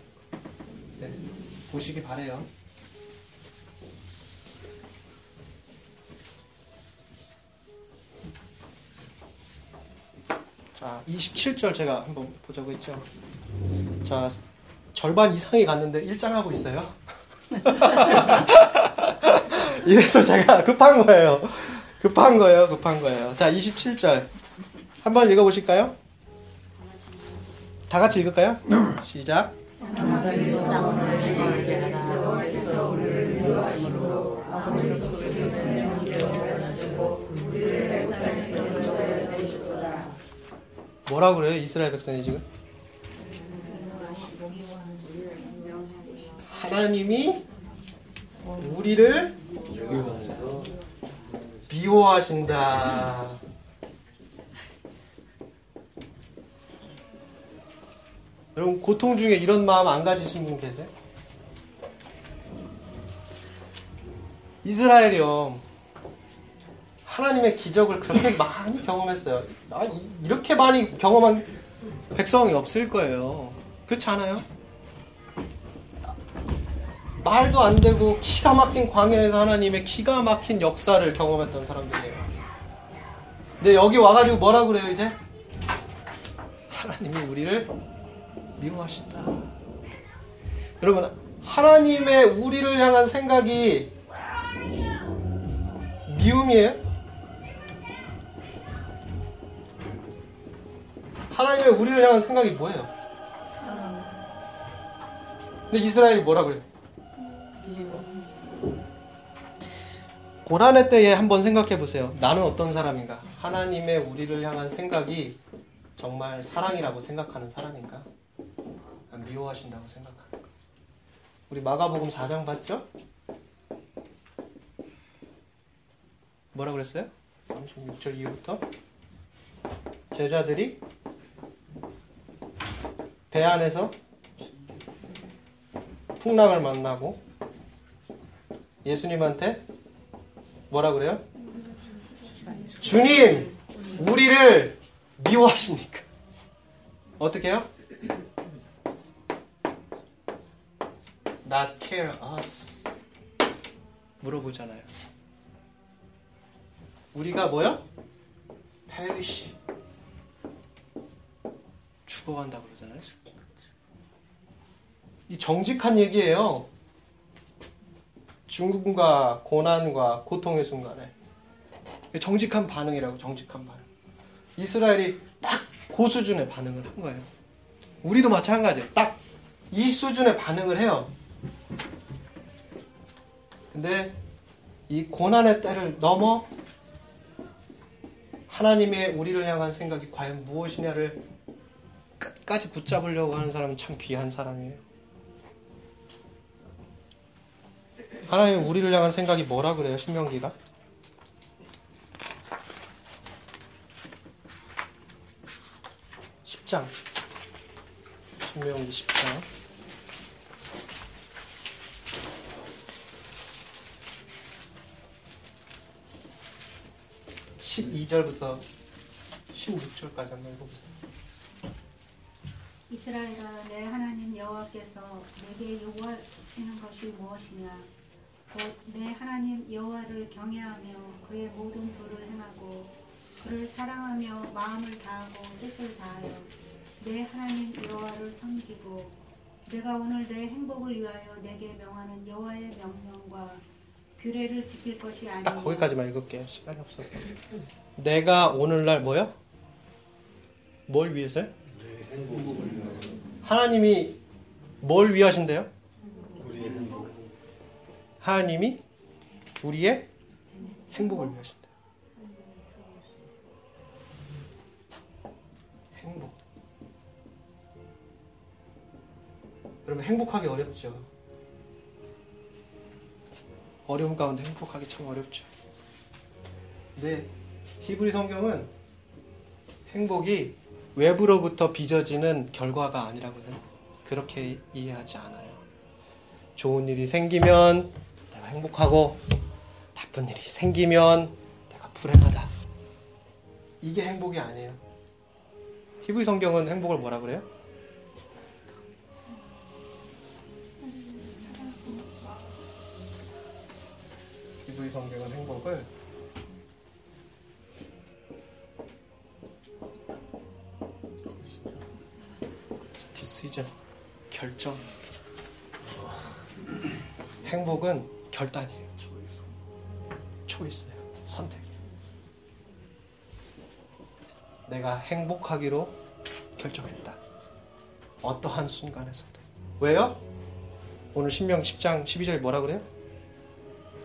네, 보시기 바래요. 자, 27절 제가 한번 보자고 했죠. 자, 절반 이상이 갔는데 일장하고 있어요. 이래서 제가 급한 거예요. 급한 거예요. 급한 거예요. 자, 27절. 한번 읽어보실까요? 다 같이 읽을까요? 시작. 뭐라고 그래요? 이스라엘 백성이 지금? 하나님이 우리를 미워하신다. 여러분 고통 중에 이런 마음 안 가지신 분 계세요? 이스라엘이요. 하나님의 기적을 그렇게 많이 경험했어요. 아, 이- 이렇게 많이 경험한 백성이 없을 거예요. 그렇지 않아요? 말도 안 되고 기가 막힌 광야에서 하나님의 기가 막힌 역사를 경험했던 사람들이에요. 근데 여기 와가지고 뭐라 그래요 이제? 하나님이 우리를 미워하신다. 여러분 하나님의 우리를 향한 생각이 미움이에요? 하나님의 우리를 향한 생각이 뭐예요? 근데 이스라엘이 뭐라 그래요? 고난의 때에 한번 생각해 보세요. 나는 어떤 사람인가? 하나님의 우리를 향한 생각이 정말 사랑이라고 생각하는 사람인가? 아, 미워하신다고 생각하는가? 우리 마가복음 4장 봤죠? 뭐라 그랬어요? 36절 이후부터 제자들이 배 안에서 풍랑을 만나고 예수님한테 뭐라 그래요? 주님, 우리를 미워하십니까? 어떻게 해요? Not care us. 물어보잖아요. 우리가 뭐야? perish 죽어간다 그러잖아요. 이 정직한 얘기예요. 죽음과 고난과 고통의 순간에 정직한 반응이라고 정직한 반응. 이스라엘이 딱 그 수준의 반응을 한 거예요. 우리도 마찬가지예요. 딱 이 수준의 반응을 해요. 근데 이 고난의 때를 넘어 하나님의 우리를 향한 생각이 과연 무엇이냐를 끝까지 붙잡으려고 하는 사람은 참 귀한 사람이에요. 하나님 우리를 향한 생각이 뭐라 그래요? 신명기가? 십장 신명기 10장 12절부터 16절까지 한번 읽어보세요. 이스라엘아 내 하나님 여호와께서 내게 요구하시는 것이 무엇이냐 곧 내 하나님 여호와를 경외하며 그의 모든 도를 행하고 그를 사랑하며 마음을 다하고 뜻을 다하여 내 하나님 여호와를 섬기고 내가 오늘 내 행복을 위하여 내게 명하는 여호와의 명령과 규례를 지킬 것이 아니냐 딱 거기까지만 읽을게요. 시간이 없어서. 내가 오늘날 뭐요? 뭘 위해서요? 내 행복을 위하여 하나님이 뭘 위하신대요? 하나님이 우리의 행복을 위하신대요. 행복. 여러분 행복하기 어렵죠. 어려움 가운데 행복하기 참 어렵죠. 근데 히브리 성경은 행복이 외부로부터 빚어지는 결과가 아니라고 생각- 그렇게 이해하지 않아요. 좋은 일이 생기면 행복하고 나쁜 일이 생기면 내가 불행하다. 이게 행복이 아니에요. 히브리 성경은 행복을 뭐라 그래요? 히브리 성경은 행복을 디시전 결정 행복은 결단이에요. 초이스예요. 선택이에요. 내가 행복하기로 결정했다. 어떠한 순간에서도. 왜요? 오늘 신명 10장 12절에 뭐라 그래요?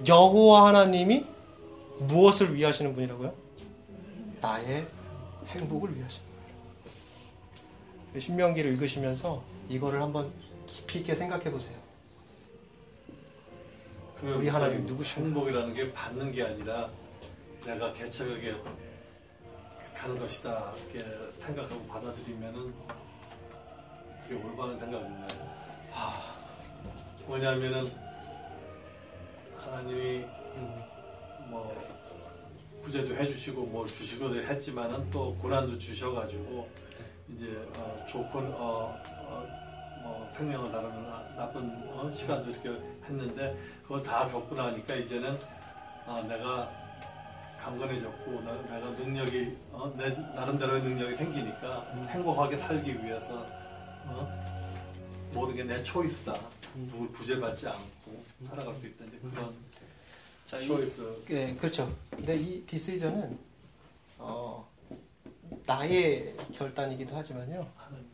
여호와 하나님이 무엇을 위하시는 분이라고요? 나의 행복을 위하시는 분이라고. 신명기를 읽으시면서 이거를 한번 깊이 있게 생각해 보세요. 그러면 우리 하나님 누구신가? 행복이라는 게 받는 게 아니라 내가 개척하게 가는 것이다 이렇게 생각하고 받아들이면은 그게 올바른 생각인가요? 뭐냐면은 하나님이 음, 뭐 구제도 해주시고 뭐 주시고도 했지만은 또 고난도 주셔가지고 이제 어, 좋건 어, 어, 뭐 생명을 다루는 나- 나쁜 어, 시간도 이렇게 했는데 그걸 다 겪고 나니까 이제는 어, 내가 강건해졌고 나, 내가 능력이 어, 내 나름대로의 능력이 생기니까 행복하게 살기 위해서 어, 모든 게 내 초이스다. 누굴 구제받지 않고 살아갈 수 있다는 그런 자, 이, 초이스. 예, 그렇죠. 근데 이 디시전은 어, 나의 결단이기도 하지만요. 하는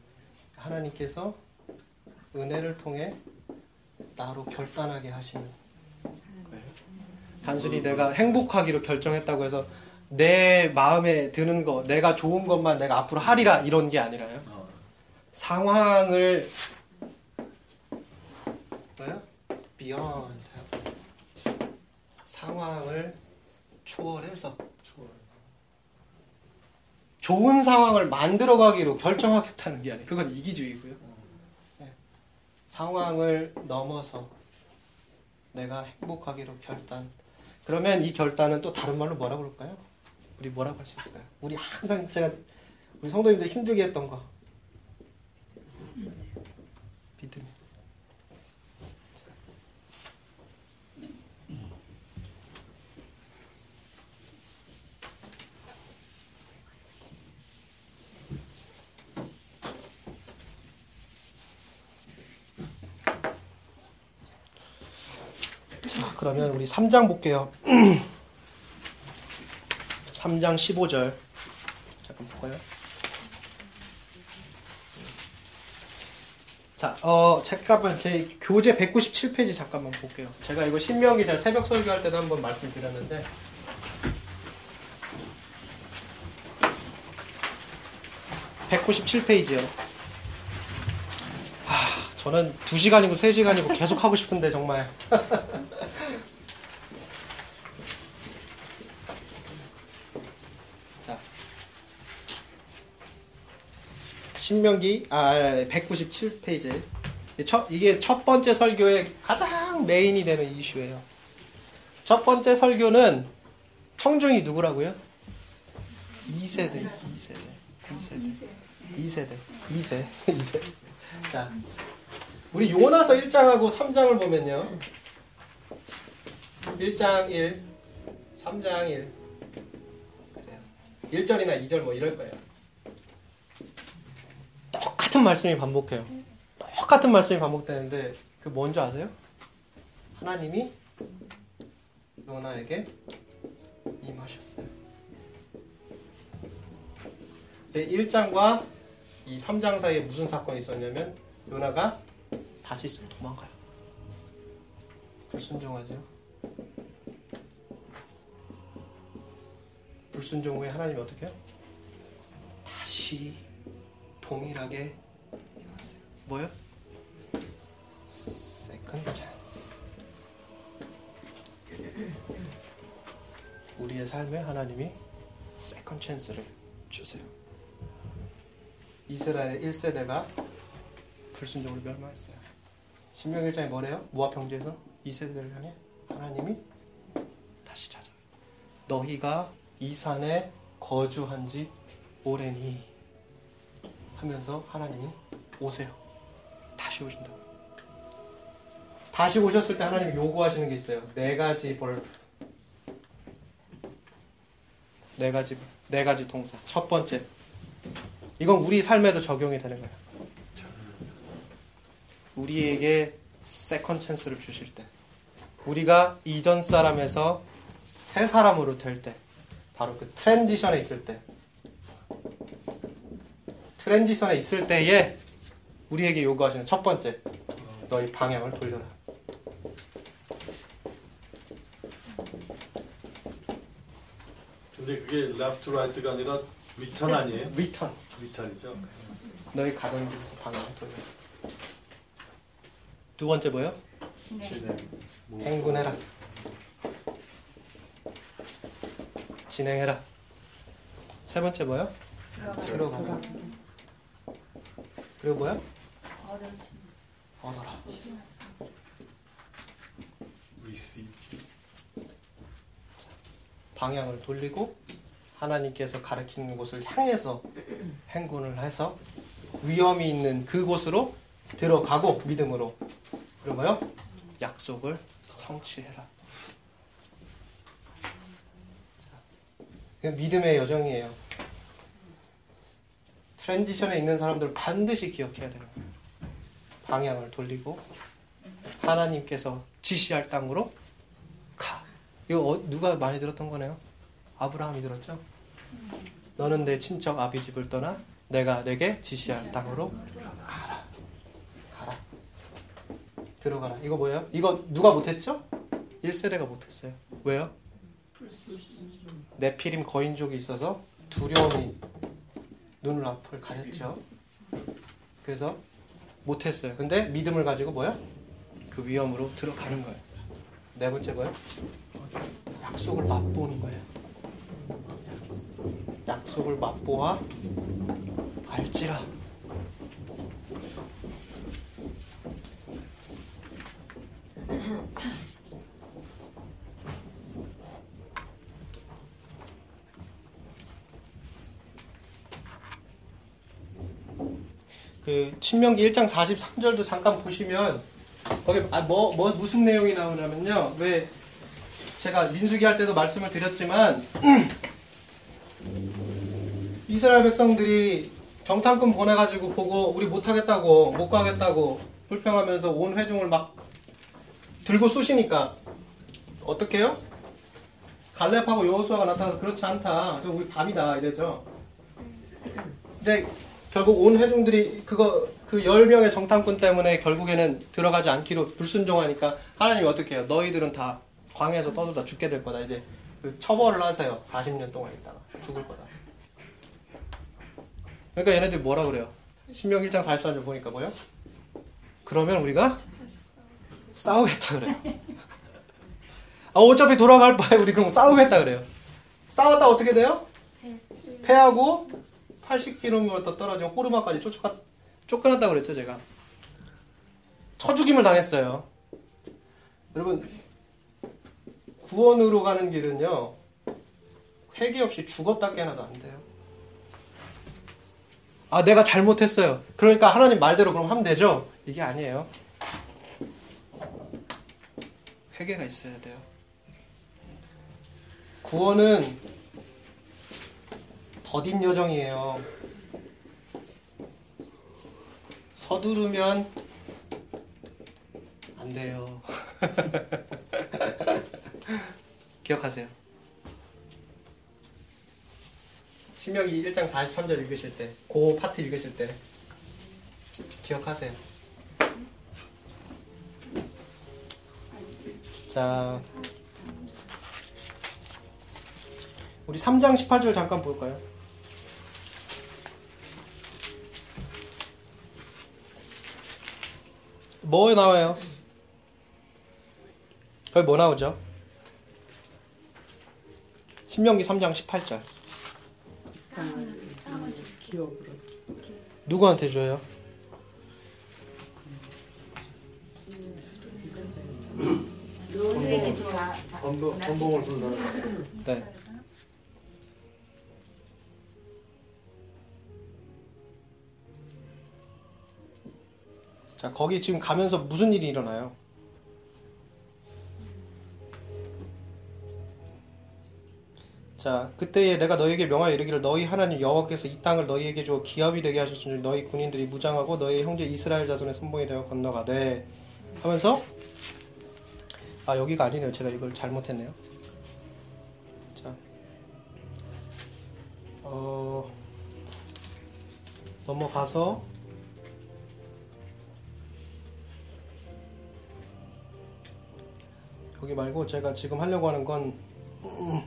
하나님께서 은혜를 통해 나로 결단하게 하시는 거예요. 단순히 내가 행복하기로 결정했다고 해서 내 마음에 드는 거, 내가 좋은 것만 내가 앞으로 하리라 이런 게 아니라요. 어, 상황을 뭐요? beyond 상황을 초월해서 좋은 상황을 만들어가기로 결정하겠다는 게 아니에요. 그건 이기주의고요. 네. 상황을 넘어서 내가 행복하기로 결단. 그러면 이 결단은 또 다른 말로 뭐라고 그럴까요? 우리 뭐라고 할 수 있을까요? 우리 항상 제가 우리 성도님들 힘들게 했던 거. 믿음. 그러면 우리 3장 볼게요. 3장 15절. 잠깐 볼까요? 자, 어, 잠깐만, 제 교재 197페이지 잠깐만 볼게요. 제가 이거 신명기 잘 새벽 설교할 때도 한번 말씀드렸는데. (197페이지요) 하, 저는 2시간이고 3시간이고 계속 하고 싶은데 정말 신명기 아 197페이지 첫, 이게 첫 번째 설교의 가장 메인이 되는 이슈예요. 첫 번째 설교는 청중이 누구라고요? 2세대, 2세대, 2세대, 2세대, 2세, 2세. 자, 우리 요나서 1장하고 3장을 보면요. 1장 1, 3장 1. 그래요. 1절이나 2절 뭐 이럴 거예요. 똑같은 말씀이 반복해요. 똑같은 말씀이 반복되는데 그 뭔지 아세요? 하나님이 요나에게 임하셨어요. 근데 1장과 이 3장 사이에 무슨 사건이 있었냐면 요나가 다시 도망가요. 불순종하죠. 불순종 후에 하나님이 어떻게 해요? 다시 동일하게 임하세요. 뭐요? second chance. 우리의 삶에 하나님이 second chance를 주세요. 이스라엘 1세대가 불순종으로 멸망했어요. 신명 1장에 뭐래요? 모압 평지에서 2세대를 향해 하나님이 다시 찾아요. 너희가 이 산에 거주한 지 오래니 하면서 하나님이 오세요. 다시 오신다고. 다시 오셨을 때 하나님이 요구하시는 게 있어요. 네 가지 verb, 네 가지, 네 가지 동사. 첫 번째. 이건 우리 삶에도 적용이 되는 거예요. 우리에게 second chance를 주실 때. 우리가 이전 사람에서 새 사람으로 될 때. 바로 그 transition에 있을 때. transition에 있을 때에 우리에게 요구하시는 첫 번째. 너희 방향을 돌려라. 근데 그게 left right가 아니라 return 아니에요? return. return이죠. 너희 가던 길에서 방향을 돌려라. 두 번째 뭐요? 진행. 뭐, 행군해라. 진행해라. 세 번째 뭐요? 들어가라. 그리고 뭐요? 얻어라. receive. 방향을 돌리고 하나님께서 가르치는 곳을 향해서 행군을 해서 위험이 있는 그곳으로 들어가고 믿음으로 그리고 뭐요? 약속을 성취해라. 믿음의 여정이에요. transition에 있는 사람들은 반드시 기억해야 되는 거예요. 방향을 돌리고 하나님께서 지시할 땅으로 가. 이거 어- 누가 많이 들었던 거네요? 아브라함이 들었죠? 너는 내 친척 아비 집을 떠나 내가 네게 지시할 땅으로 가라. 가라. 들어가라. 이거 뭐예요? 이거 누가 못했죠? 1세대가 못했어요. 왜요? 네피림 거인족이 있어서 두려움이 눈을 앞을 가렸죠. 그래서 못했어요. 근데 믿음을 가지고 뭐요? 그 위험으로 들어가는 거예요. 네 번째 뭐요? 약속을 맛보는 거예요. 약속을 맛보아 알지라. 그 신명기 1장 43절도 잠깐 보시면 거기 아, 뭐, 뭐 무슨 내용이 나오냐면요. 왜 제가 민수기 할 때도 말씀을 드렸지만 이스라엘 백성들이 정탐꾼 보내가지고 보고 우리 못하겠다고 못 가겠다고 불평하면서 온 회중을 막 들고 쑤시니까 어떻게 해요? 갈렙하고 여호수아가 나타나서 그렇지 않다. 저 우리 밥이다 이랬죠. 근데 결국 온 회중들이 그거 그 10명의 정탐꾼 때문에 결국에는 들어가지 않기로 불순종하니까 하나님이 어떻게 해요? 너희들은 다 광야에서 떠들다 죽게 될 거다. 이제 그 처벌을 하세요. 40년 동안 있다가 죽을 거다. 그러니까 얘네들이 뭐라 그래요? 신명 1장 44절 보니까 뭐요? 그러면 우리가 싸우겠다 그래요. 아, 어차피 돌아갈 바에 우리 그럼 싸우겠다 그래요. 싸웠다 어떻게 돼요? 패하고 80km 떨어진 호르마까지 쫓아가, 쫓겨났다고 그랬죠, 제가. 처죽임을 당했어요. 여러분, 구원으로 가는 길은요, 회개 없이 죽었다 깨나도 안 돼요. 아, 내가 잘못했어요. 그러니까 하나님 말대로 그럼 하면 되죠? 이게 아니에요. 회개가 있어야 돼요. 구원은 더딘 여정이에요. 서두르면 안 돼요. 기억하세요. 신명기 1장 43절 읽으실 때, 그 파트 읽으실 때 기억하세요. 자, 우리 3장 18절 잠깐 볼까요? 뭐 나와요? 거기 뭐 나오죠? 신명기 3장 18절. 누구한테 줘요? 건봉을 준 사람. 네. 자, 거기 지금 가면서 무슨 일이 일어나요? 자, 그때에 내가 너희에게 명하여 이르기를 너희 하나님 여호와께서 이 땅을 너희에게 주어 기업이 되게 하셨으니 너희 군인들이 무장하고 너희 형제 이스라엘 자손의 선봉에 대하여 건너가되 하면서 아 여기가 아니네요. 제가 이걸 잘못했네요. 자, 어 넘어가서 여기 말고 제가 지금 하려고 하는 건 음,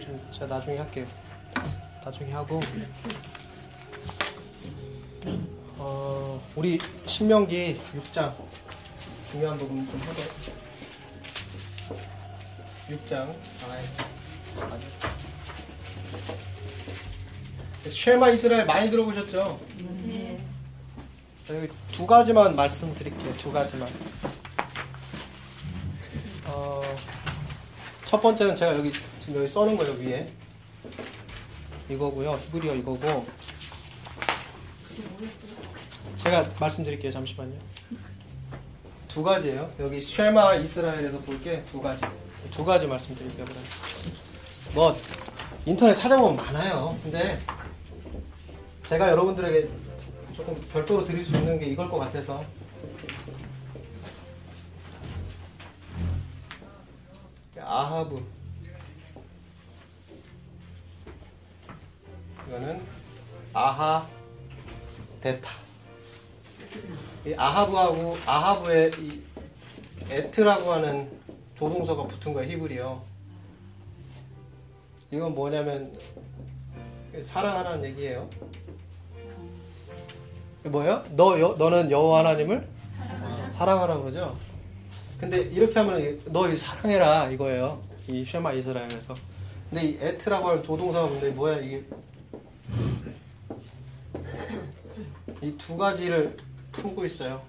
좀 제가 나중에 할게요. 나중에 하고. 어, 우리 신명기 6장 중요한 부분 좀 하고 6장 4에서 쉐마 이스라엘 많이 들어보셨죠? 자, 여기 두 가지만 말씀드릴게요. 두 가지만. 어, 첫 번째는 제가 여기 지금 여기 써놓은 거예요 위에 이거고요. 히브리어 이거고. 제가 말씀드릴게요. 잠시만요. 두 가지예요. 여기 쉐마 이스라엘에서 볼 게 두 가지. 두 가지 말씀드릴게요. 그럼. 뭐 인터넷 찾아보면 많아요. 근데 제가 여러분들에게 조금 별도로 드릴 수 있는 게 이걸 것 같아서 아하브 이거는 아하 데타 이 아하브하고 아하브의 이 에트라고 하는 조동사가 붙은 거예요 히브리어 이건 뭐냐면 사랑하라는 얘기예요 이게 뭐예요? 너 여, 너는 여호와 하나님을 사랑하라 그러죠. 근데 이렇게 하면 너이 사랑해라 이거예요. 이 쉐마 이스라엘에서. 근데 이 에트라고 하는 조동사가 뭔데 뭐야 이게 이 두 가지를 품고 있어요.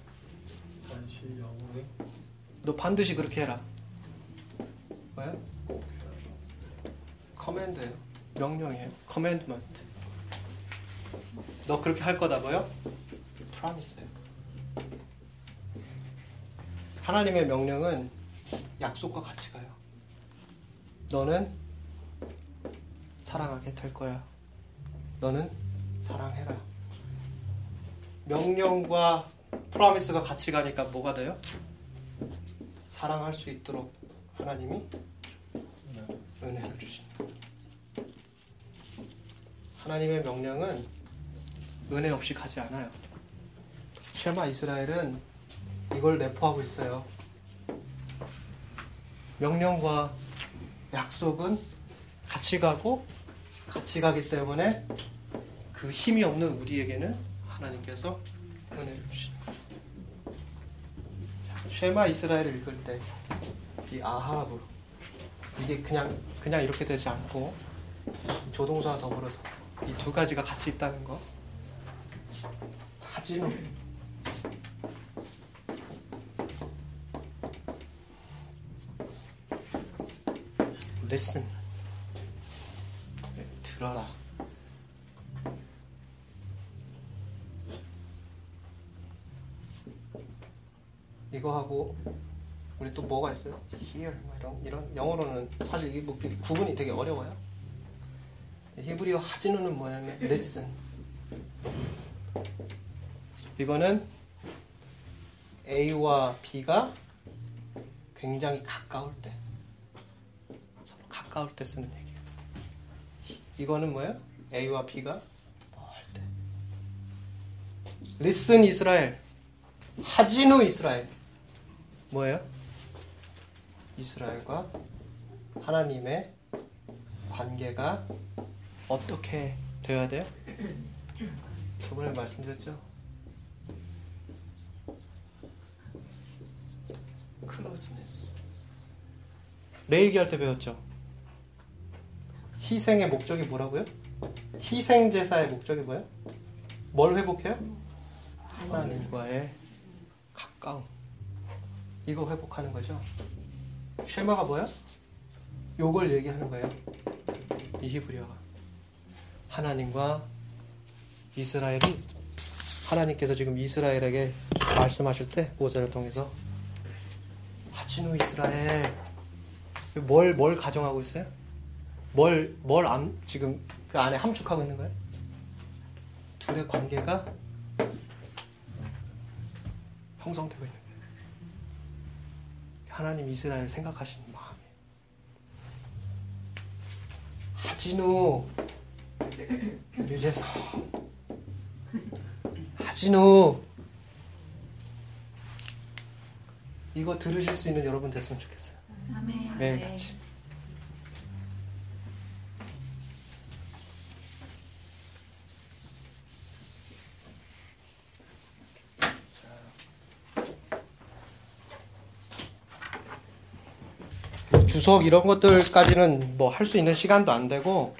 너 반드시 그렇게 해라. 뭐야? command예요. 명령이에요. commandment. 너 그렇게 할 거다고요? 프라미스예요. 하나님의 명령은 약속과 같이 가요. 너는 사랑하게 될 거야. 너는 사랑해라. 명령과 프라미스가 같이 가니까 뭐가 돼요? 사랑할 수 있도록 하나님이 은혜를 주신다. 하나님의 명령은 은혜 없이 가지 않아요. 쉐마 이스라엘은 이걸 내포하고 있어요. 명령과 약속은 같이 가고 같이 가기 때문에 그 힘이 없는 우리에게는 하나님께서 거예요. 자, 쉐마 이스라엘을 읽을 때 이 아하브 이게 그냥 그냥 이렇게 되지 않고 조동사와 더불어서 이 두 가지가 같이 있다는 거. 하지는 listen 네, 들어라. 이거 하고 우리 또 뭐가 있어요? Hear 뭐 이런 이런 영어로는 사실 이 부- 구분이 되게 어려워요. 히브리어 하진우는 뭐냐면 listen. 이거는 A와 B가 굉장히 가까울 때 서로 가까울 때 쓰는 얘기예요. 이거는 뭐예요? A와 B가 멀 때. listen 이스라엘. 하진우 이스라엘. 뭐예요? 이스라엘과 하나님의 관계가 어떻게 되어야 돼요? 저번에 말씀드렸죠? 클로즈네스. 레이기 할 때 배웠죠? 희생의 목적이 뭐라고요? 희생 제사의 목적이 뭐예요? 뭘 회복해요? 하나님과의 가까움. 이거 회복하는 거죠. 쉐마가 뭐야? 요걸 얘기하는 거예요. 이 히브리어가. 하나님과 이스라엘이 하나님께서 지금 이스라엘에게 말씀하실 때 모세를 통해서 하진우 이스라엘 뭘 뭘 가정하고 있어요? 뭘 뭘 지금 그 안에 함축하고 있는 거예요? 둘의 관계가 형성되고 있는 거예요. 하나님 이스라엘 생각하시는 마음이 하진우 유재석 하진우 이거 들으실 수 있는 여러분 됐으면 좋겠어요. 아멘. 매일 같이. 주석 이런 것들까지는 뭐 할 수 있는 시간도 안 되고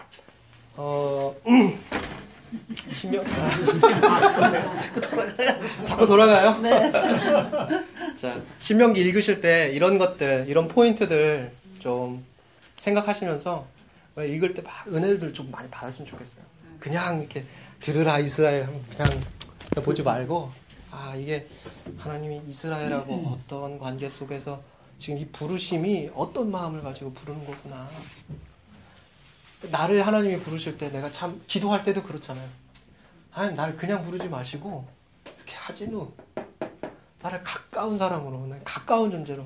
어 신명 자꾸 돌아가요. 자꾸 돌아가요. 네. 자 신명기 읽으실 때 이런 것들 이런 포인트들 좀 생각하시면서 읽을 때 막 은혜를 좀 많이 받았으면 좋겠어요. 그냥 이렇게 들으라 이스라엘 하면 그냥 보지 말고 아 이게 하나님이 이스라엘하고 어떤 관계 속에서 지금 이 부르심이 어떤 마음을 가지고 부르는 거구나. 나를 하나님이 부르실 때 내가 참 기도할 때도 그렇잖아요. 하나님 나를 그냥 부르지 마시고 이렇게 하진우 나를 가까운 사람으로 날 가까운 존재로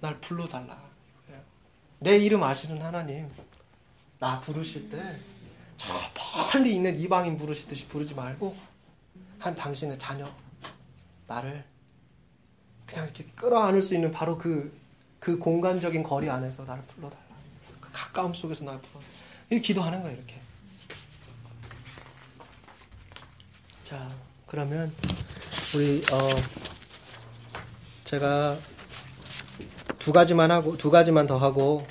날 불러달라. 내 이름 아시는 하나님 나 부르실 때 저 멀리 있는 이방인 부르시듯이 부르지 말고 한 당신의 자녀 나를 그냥 이렇게 끌어안을 수 있는 바로 그, 그 공간적인 거리 안에서 나를 불러달라. 그 가까움 속에서 나를 불러. 이렇게 기도하는 거예요, 이렇게. 자, 그러면 우리 어 제가 두 가지만 하고 두 가지만 더 하고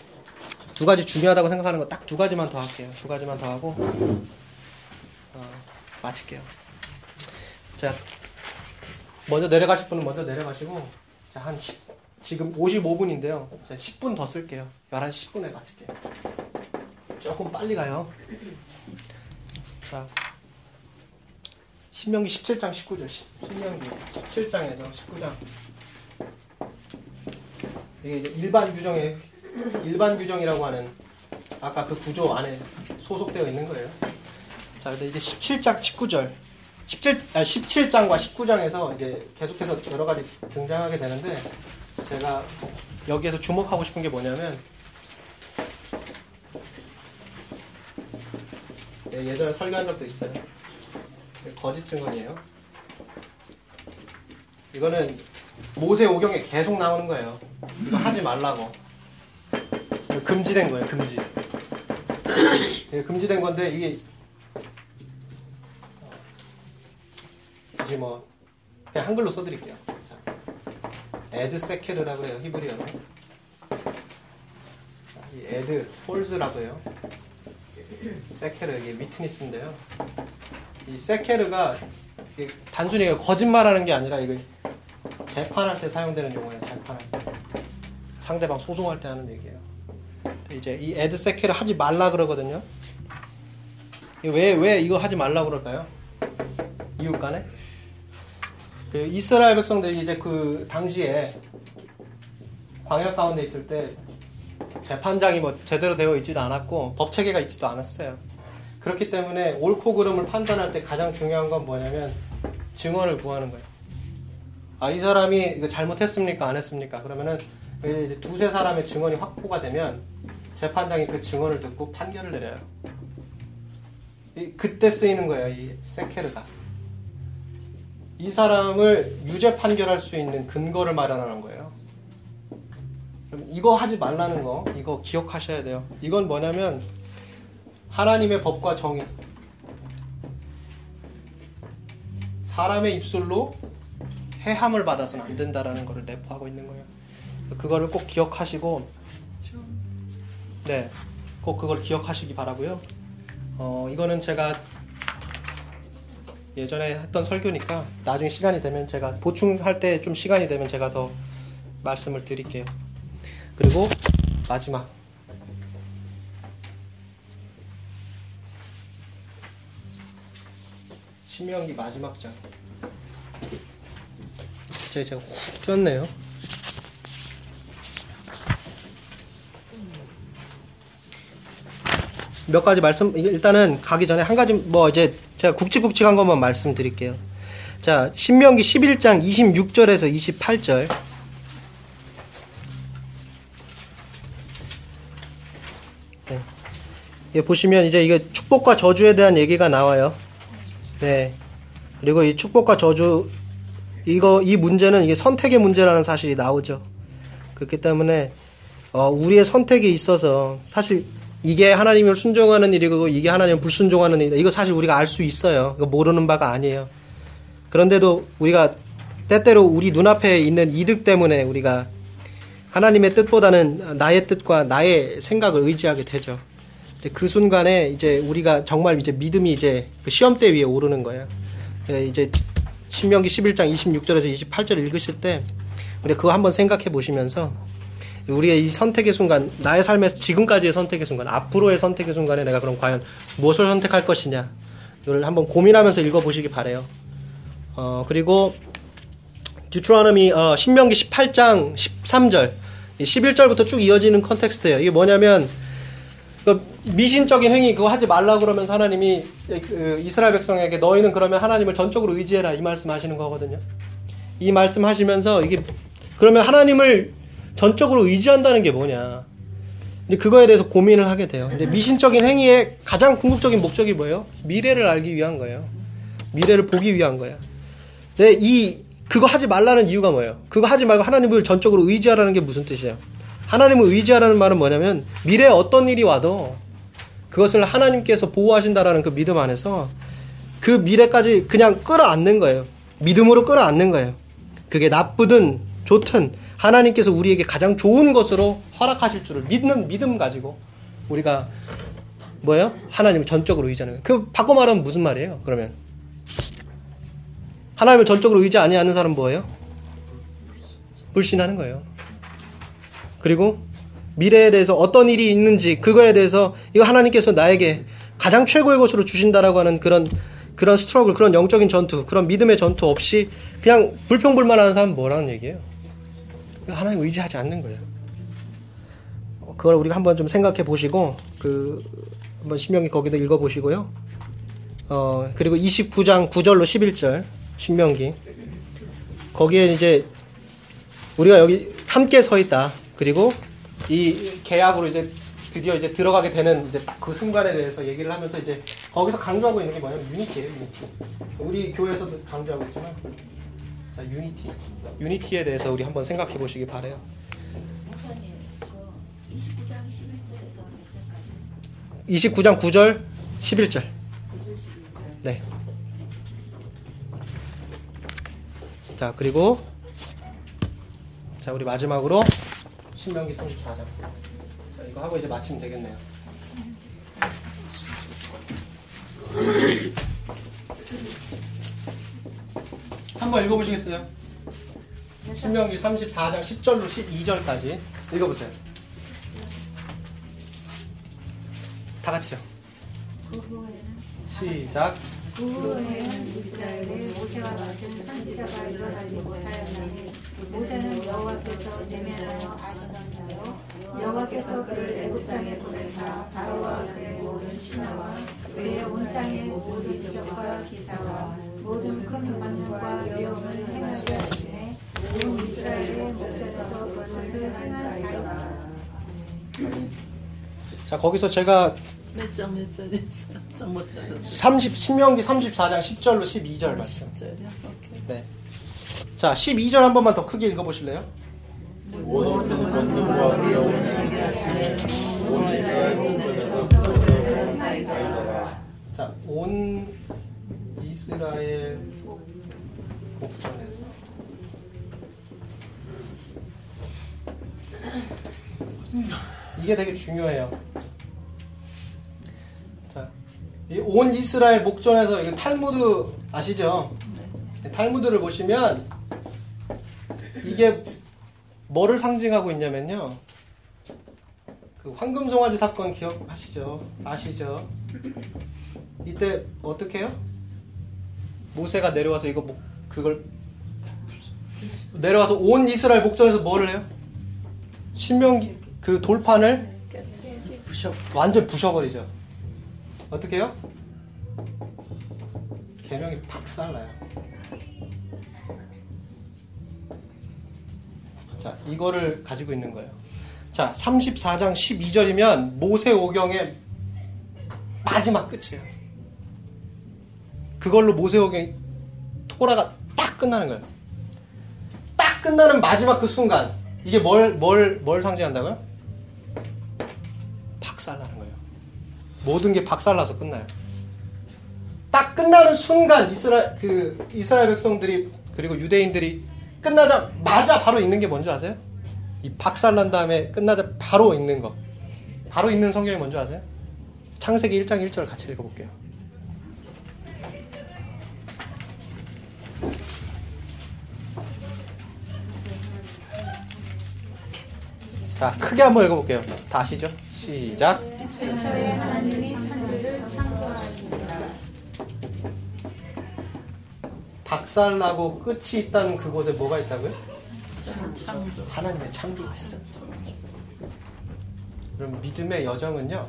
두 가지 중요하다고 생각하는 거 딱 두 가지만 더 할게요. 두 가지만 더 하고 어, 마칠게요. 자, 먼저 내려가실 분은 먼저 내려가시고 자, 한 10, 지금 55분인데요. 자, 10분 더 쓸게요. 11시 10분에 마칠게요. 조금 빨리 가요. 자, 신명기 17장 19절. 신명기 17장에서 19장. 이게 이제 일반 규정의 일반 규정이라고 하는 아까 그 구조 안에 소속되어 있는 거예요. 자, 근데 이제 17장 19절 17, 아, 17장과 19장에서 이제 계속해서 여러 가지 등장하게 되는데 제가 여기에서 주목하고 싶은 게 뭐냐면 예, 예전에 설교한 적도 있어요. 거짓 증언이에요. 이거는 모세 오경에 계속 나오는 거예요. 이거 하지 말라고. 이거 금지된 거예요, 금지. 이게 금지된 건데, 이게, 어, 굳이 뭐, 그냥 한글로 써드릴게요. 자, 에드세케르라고 해요, 히브리어로. 자, 이 에드, false라고 해요. 세케르, 이게 witness인데요. 이 세케르가 단순히 거짓말하는 게 아니라 이거 재판할 때 사용되는 용어예요. 재판할 때 상대방 소송할 때 하는 얘기예요. 이제 이 에드 세케르 하지 말라 그러거든요. 왜 왜 이거 하지 말라 그럴까요? 이웃 간에 그 이스라엘 백성들이 이제 그 당시에 광야 가운데 있을 때 재판장이 뭐 제대로 되어 있지도 않았고 법 체계가 있지도 않았어요. 그렇기 때문에 옳고 그름을 판단할 때 가장 중요한 건 뭐냐면 증언을 구하는 거예요. 아, 이 사람이 이거 잘못했습니까? 안 했습니까? 그러면은 두세 사람의 증언이 확보가 되면 재판장이 그 증언을 듣고 판결을 내려요. 이- 그때 쓰이는 거예요, 이 세케르가. 이 사람을 유죄 판결할 수 있는 근거를 마련하는 거예요. 이거 하지 말라는 거, 이거 기억하셔야 돼요. 이건 뭐냐면 하나님의 법과 정의. 사람의 입술로 해함을 받아서는 안 된다라는 것을 내포하고 있는 거예요. 그거를 꼭 기억하시고, 네, 꼭 그걸 기억하시기 바라고요. 어, 이거는 제가 예전에 했던 설교니까 나중에 시간이 되면 제가 보충할 때 좀 시간이 되면 제가 더 말씀을 드릴게요. 그리고 마지막. 신명기 마지막 장. 제가 제가 훅 튀었네요. 몇 가지 말씀 일단은 가기 전에 한 가지 뭐 이제 제가 굵직굵직한 것만 말씀드릴게요. 자, 신명기 11장 26절에서 28절. 네. 예, 보시면 이제 이게 축복과 저주에 대한 얘기가 나와요. 네. 그리고 이 축복과 저주 이거 이 문제는 이게 선택의 문제라는 사실이 나오죠. 그렇기 때문에 어, 우리의 선택에 있어서 사실 이게 하나님을 순종하는 일이고 이게 하나님을 불순종하는 일이다. 이거 사실 우리가 알 수 있어요. 이거 모르는 바가 아니에요. 그런데도 우리가 때때로 우리 눈앞에 있는 이득 때문에 우리가 하나님의 뜻보다는 나의 뜻과 나의 생각을 의지하게 되죠. 그 순간에 이제 우리가 정말 이제 믿음이 이제 그 시험대 위에 오르는 거예요. 네, 이제 신명기 11장 26절에서 28절 읽으실 때 우리 그거 한번 생각해 보시면서 우리의 이 선택의 순간, 나의 삶에서 지금까지의 선택의 순간, 앞으로의 선택의 순간에 내가 그럼 과연 무엇을 선택할 것이냐, 이걸 한번 고민하면서 읽어보시기 바래요. 어, 그리고 듀트로노미 어, 신명기 18장 13절, 11절부터 쭉 이어지는 컨텍스트예요. 이게 뭐냐면 그 미신적인 행위 그거 하지 말라 그러면서 하나님이 그 이스라엘 백성에게 너희는 그러면 하나님을 전적으로 의지해라 이 말씀하시는 거거든요. 이 말씀하시면서 이게 그러면 하나님을 전적으로 의지한다는 게 뭐냐. 근데 그거에 대해서 고민을 하게 돼요. 근데 미신적인 행위의 가장 궁극적인 목적이 뭐예요? 미래를 알기 위한 거예요. 미래를 보기 위한 거예요. 근데 이 그거 하지 말라는 이유가 뭐예요? 그거 하지 말고 하나님을 전적으로 의지하라는 게 무슨 뜻이에요? 하나님을 의지하라는 말은 뭐냐면 미래에 어떤 일이 와도 그것을 하나님께서 보호하신다라는 그 믿음 안에서 그 미래까지 그냥 끌어안는 거예요. 믿음으로 끌어안는 거예요. 그게 나쁘든 좋든 하나님께서 우리에게 가장 좋은 것으로 허락하실 줄을 믿는 믿음 가지고 우리가 뭐예요? 하나님을 전적으로 의지하는 거예요. 그 바꿔 말하면 무슨 말이에요? 그러면 하나님을 전적으로 의지 아니하는 사람 뭐예요? 불신하는 거예요. 그리고 미래에 대해서 어떤 일이 있는지 그거에 대해서 이거 하나님께서 나에게 가장 최고의 것으로 주신다라고 하는 그런 그런 스트러글, 그런 영적인 전투, 그런 믿음의 전투 없이 그냥 불평불만하는 사람 뭐라는 얘기예요? 하나님 의지하지 않는 거예요. 어, 그걸 우리가 한번 좀 생각해 보시고 그 한번 신명기 거기도 읽어 보시고요. 어 그리고 29장 9절로 11절 신명기 거기에 이제 우리가 여기 함께 서 있다. 그리고 이 계약으로 이제 드디어 이제 들어가게 되는 이제 딱 그 순간에 대해서 얘기를 하면서 이제 거기서 강조하고 있는 게 뭐냐면 unity예요, unity. 우리 교회에서도 강조하고 있지만 자, unity. unity에 대해서 우리 한번 생각해 보시기 바래요. 목사님, 그 29장 11절에서 몇 절까지? 29장 9절, 11절. 9절 11절. 네. 자, 그리고 자, 우리 마지막으로 신명기 34장. 자, 이거 하고 이제 마치면 되겠네요. 한번 읽어보시겠어요? 신명기 34장 10절로 12절까지 읽어보세요. 다 같이요. 시작. 그 후에는 이스라엘에 모세와 같은 선지자가 일어나지 못하였나니 모세는 여호와께서 내면하여 아시던 자요 여호와께서 그를 애굽 땅에 보내사 바로와 그의 모든 신하와 그의 온 땅의 모든 기적과 기사와 모든 큰 만능과 위엄을 행하게 하시네 온 이스라엘의 목전에서 그것을 행한 자이다 자, 거기서 제가 몇점몇 절이었어요? 좀못 찾았어요. 30, 신명기 34장 10절로 12절 말씀. 10절이요? 오케이. 네. 자, 12절 한 번만 더 크게 읽어 보실래요? 자, 온 이스라엘 복전에서 이게 되게 중요해요. 자, 이온 이스라엘 목전에서 이게 탈무드 아시죠? 탈무드를 보시면 이게 뭐를 상징하고 있냐면요. 그 황금 송아지 사건 기억하시죠? 아시죠? 이때 어떻게 해요? 모세가 내려와서 이거 뭐- 그걸 내려와서 온 이스라엘 목전에서 뭐를 해요? 신명기 그 돌판을 부셔 완전 부셔버리죠. 어떻게 해요? 개명이 박살나요. 자, 이거를 가지고 있는 거예요. 자, 34장 12절이면 모세 오경의 마지막 끝이에요. 그걸로 모세 오경이 토라가 딱 끝나는 거예요. 딱 끝나는 마지막 그 순간 이게 뭘 뭘 뭘 상징한다고요? 박살나는 거예요. 모든 게 박살나서 끝나요. 딱 끝나는 순간 이스라 그 이스라엘 백성들이 그리고 유대인들이 끝나자마자 바로 읽는 게 뭔지 아세요? 이 박살난 다음에 끝나자 바로 읽는 거. 바로 읽는 성경이 뭔지 아세요? 창세기 1장 1절 같이 읽어볼게요. 자, 크게 한번 읽어볼게요. 다 아시죠? 시작. 박살나고 끝이 있다는 그곳에 뭐가 있다고요? 창조. 하나님의 창조가 있어요. 그럼 믿음의 여정은요,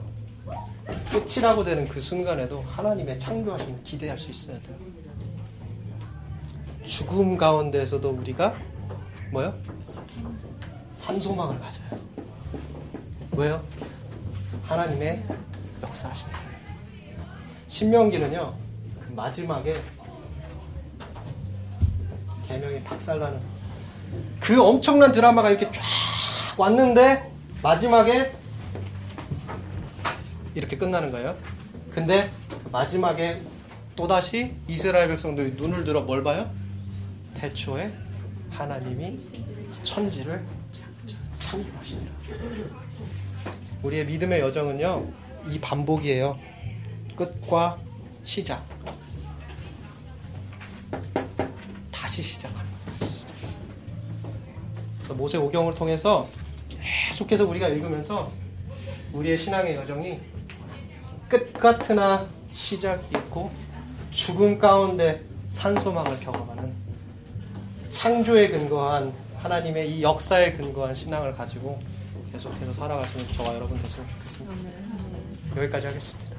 끝이라고 되는 그 순간에도 하나님의 창조하심을 기대할 수 있어야 돼요. 죽음 가운데에서도 우리가 뭐요? 산소망을 가져요. 왜요? 하나님의 역사하심을. 신명기는요, 그 마지막에 개명이 박살나는 그 엄청난 드라마가 이렇게 쫙 왔는데 마지막에 이렇게 끝나는 거예요. 근데 마지막에 또다시 이스라엘 백성들이 눈을 들어 뭘 봐요? 태초에 하나님이 천지를 창조하시니라. 우리의 믿음의 여정은요, 이 반복이에요. 끝과 시작. 다시 시작합니다. 모세 오경을 통해서 계속해서 우리가 읽으면서 우리의 신앙의 여정이 끝 같으나 시작이 있고 죽음 가운데 산소망을 경험하는 창조에 근거한 하나님의 이 역사에 근거한 신앙을 가지고 계속해서 살아가시는 저와 여러분 됐으면 좋겠습니다. 여기까지 하겠습니다.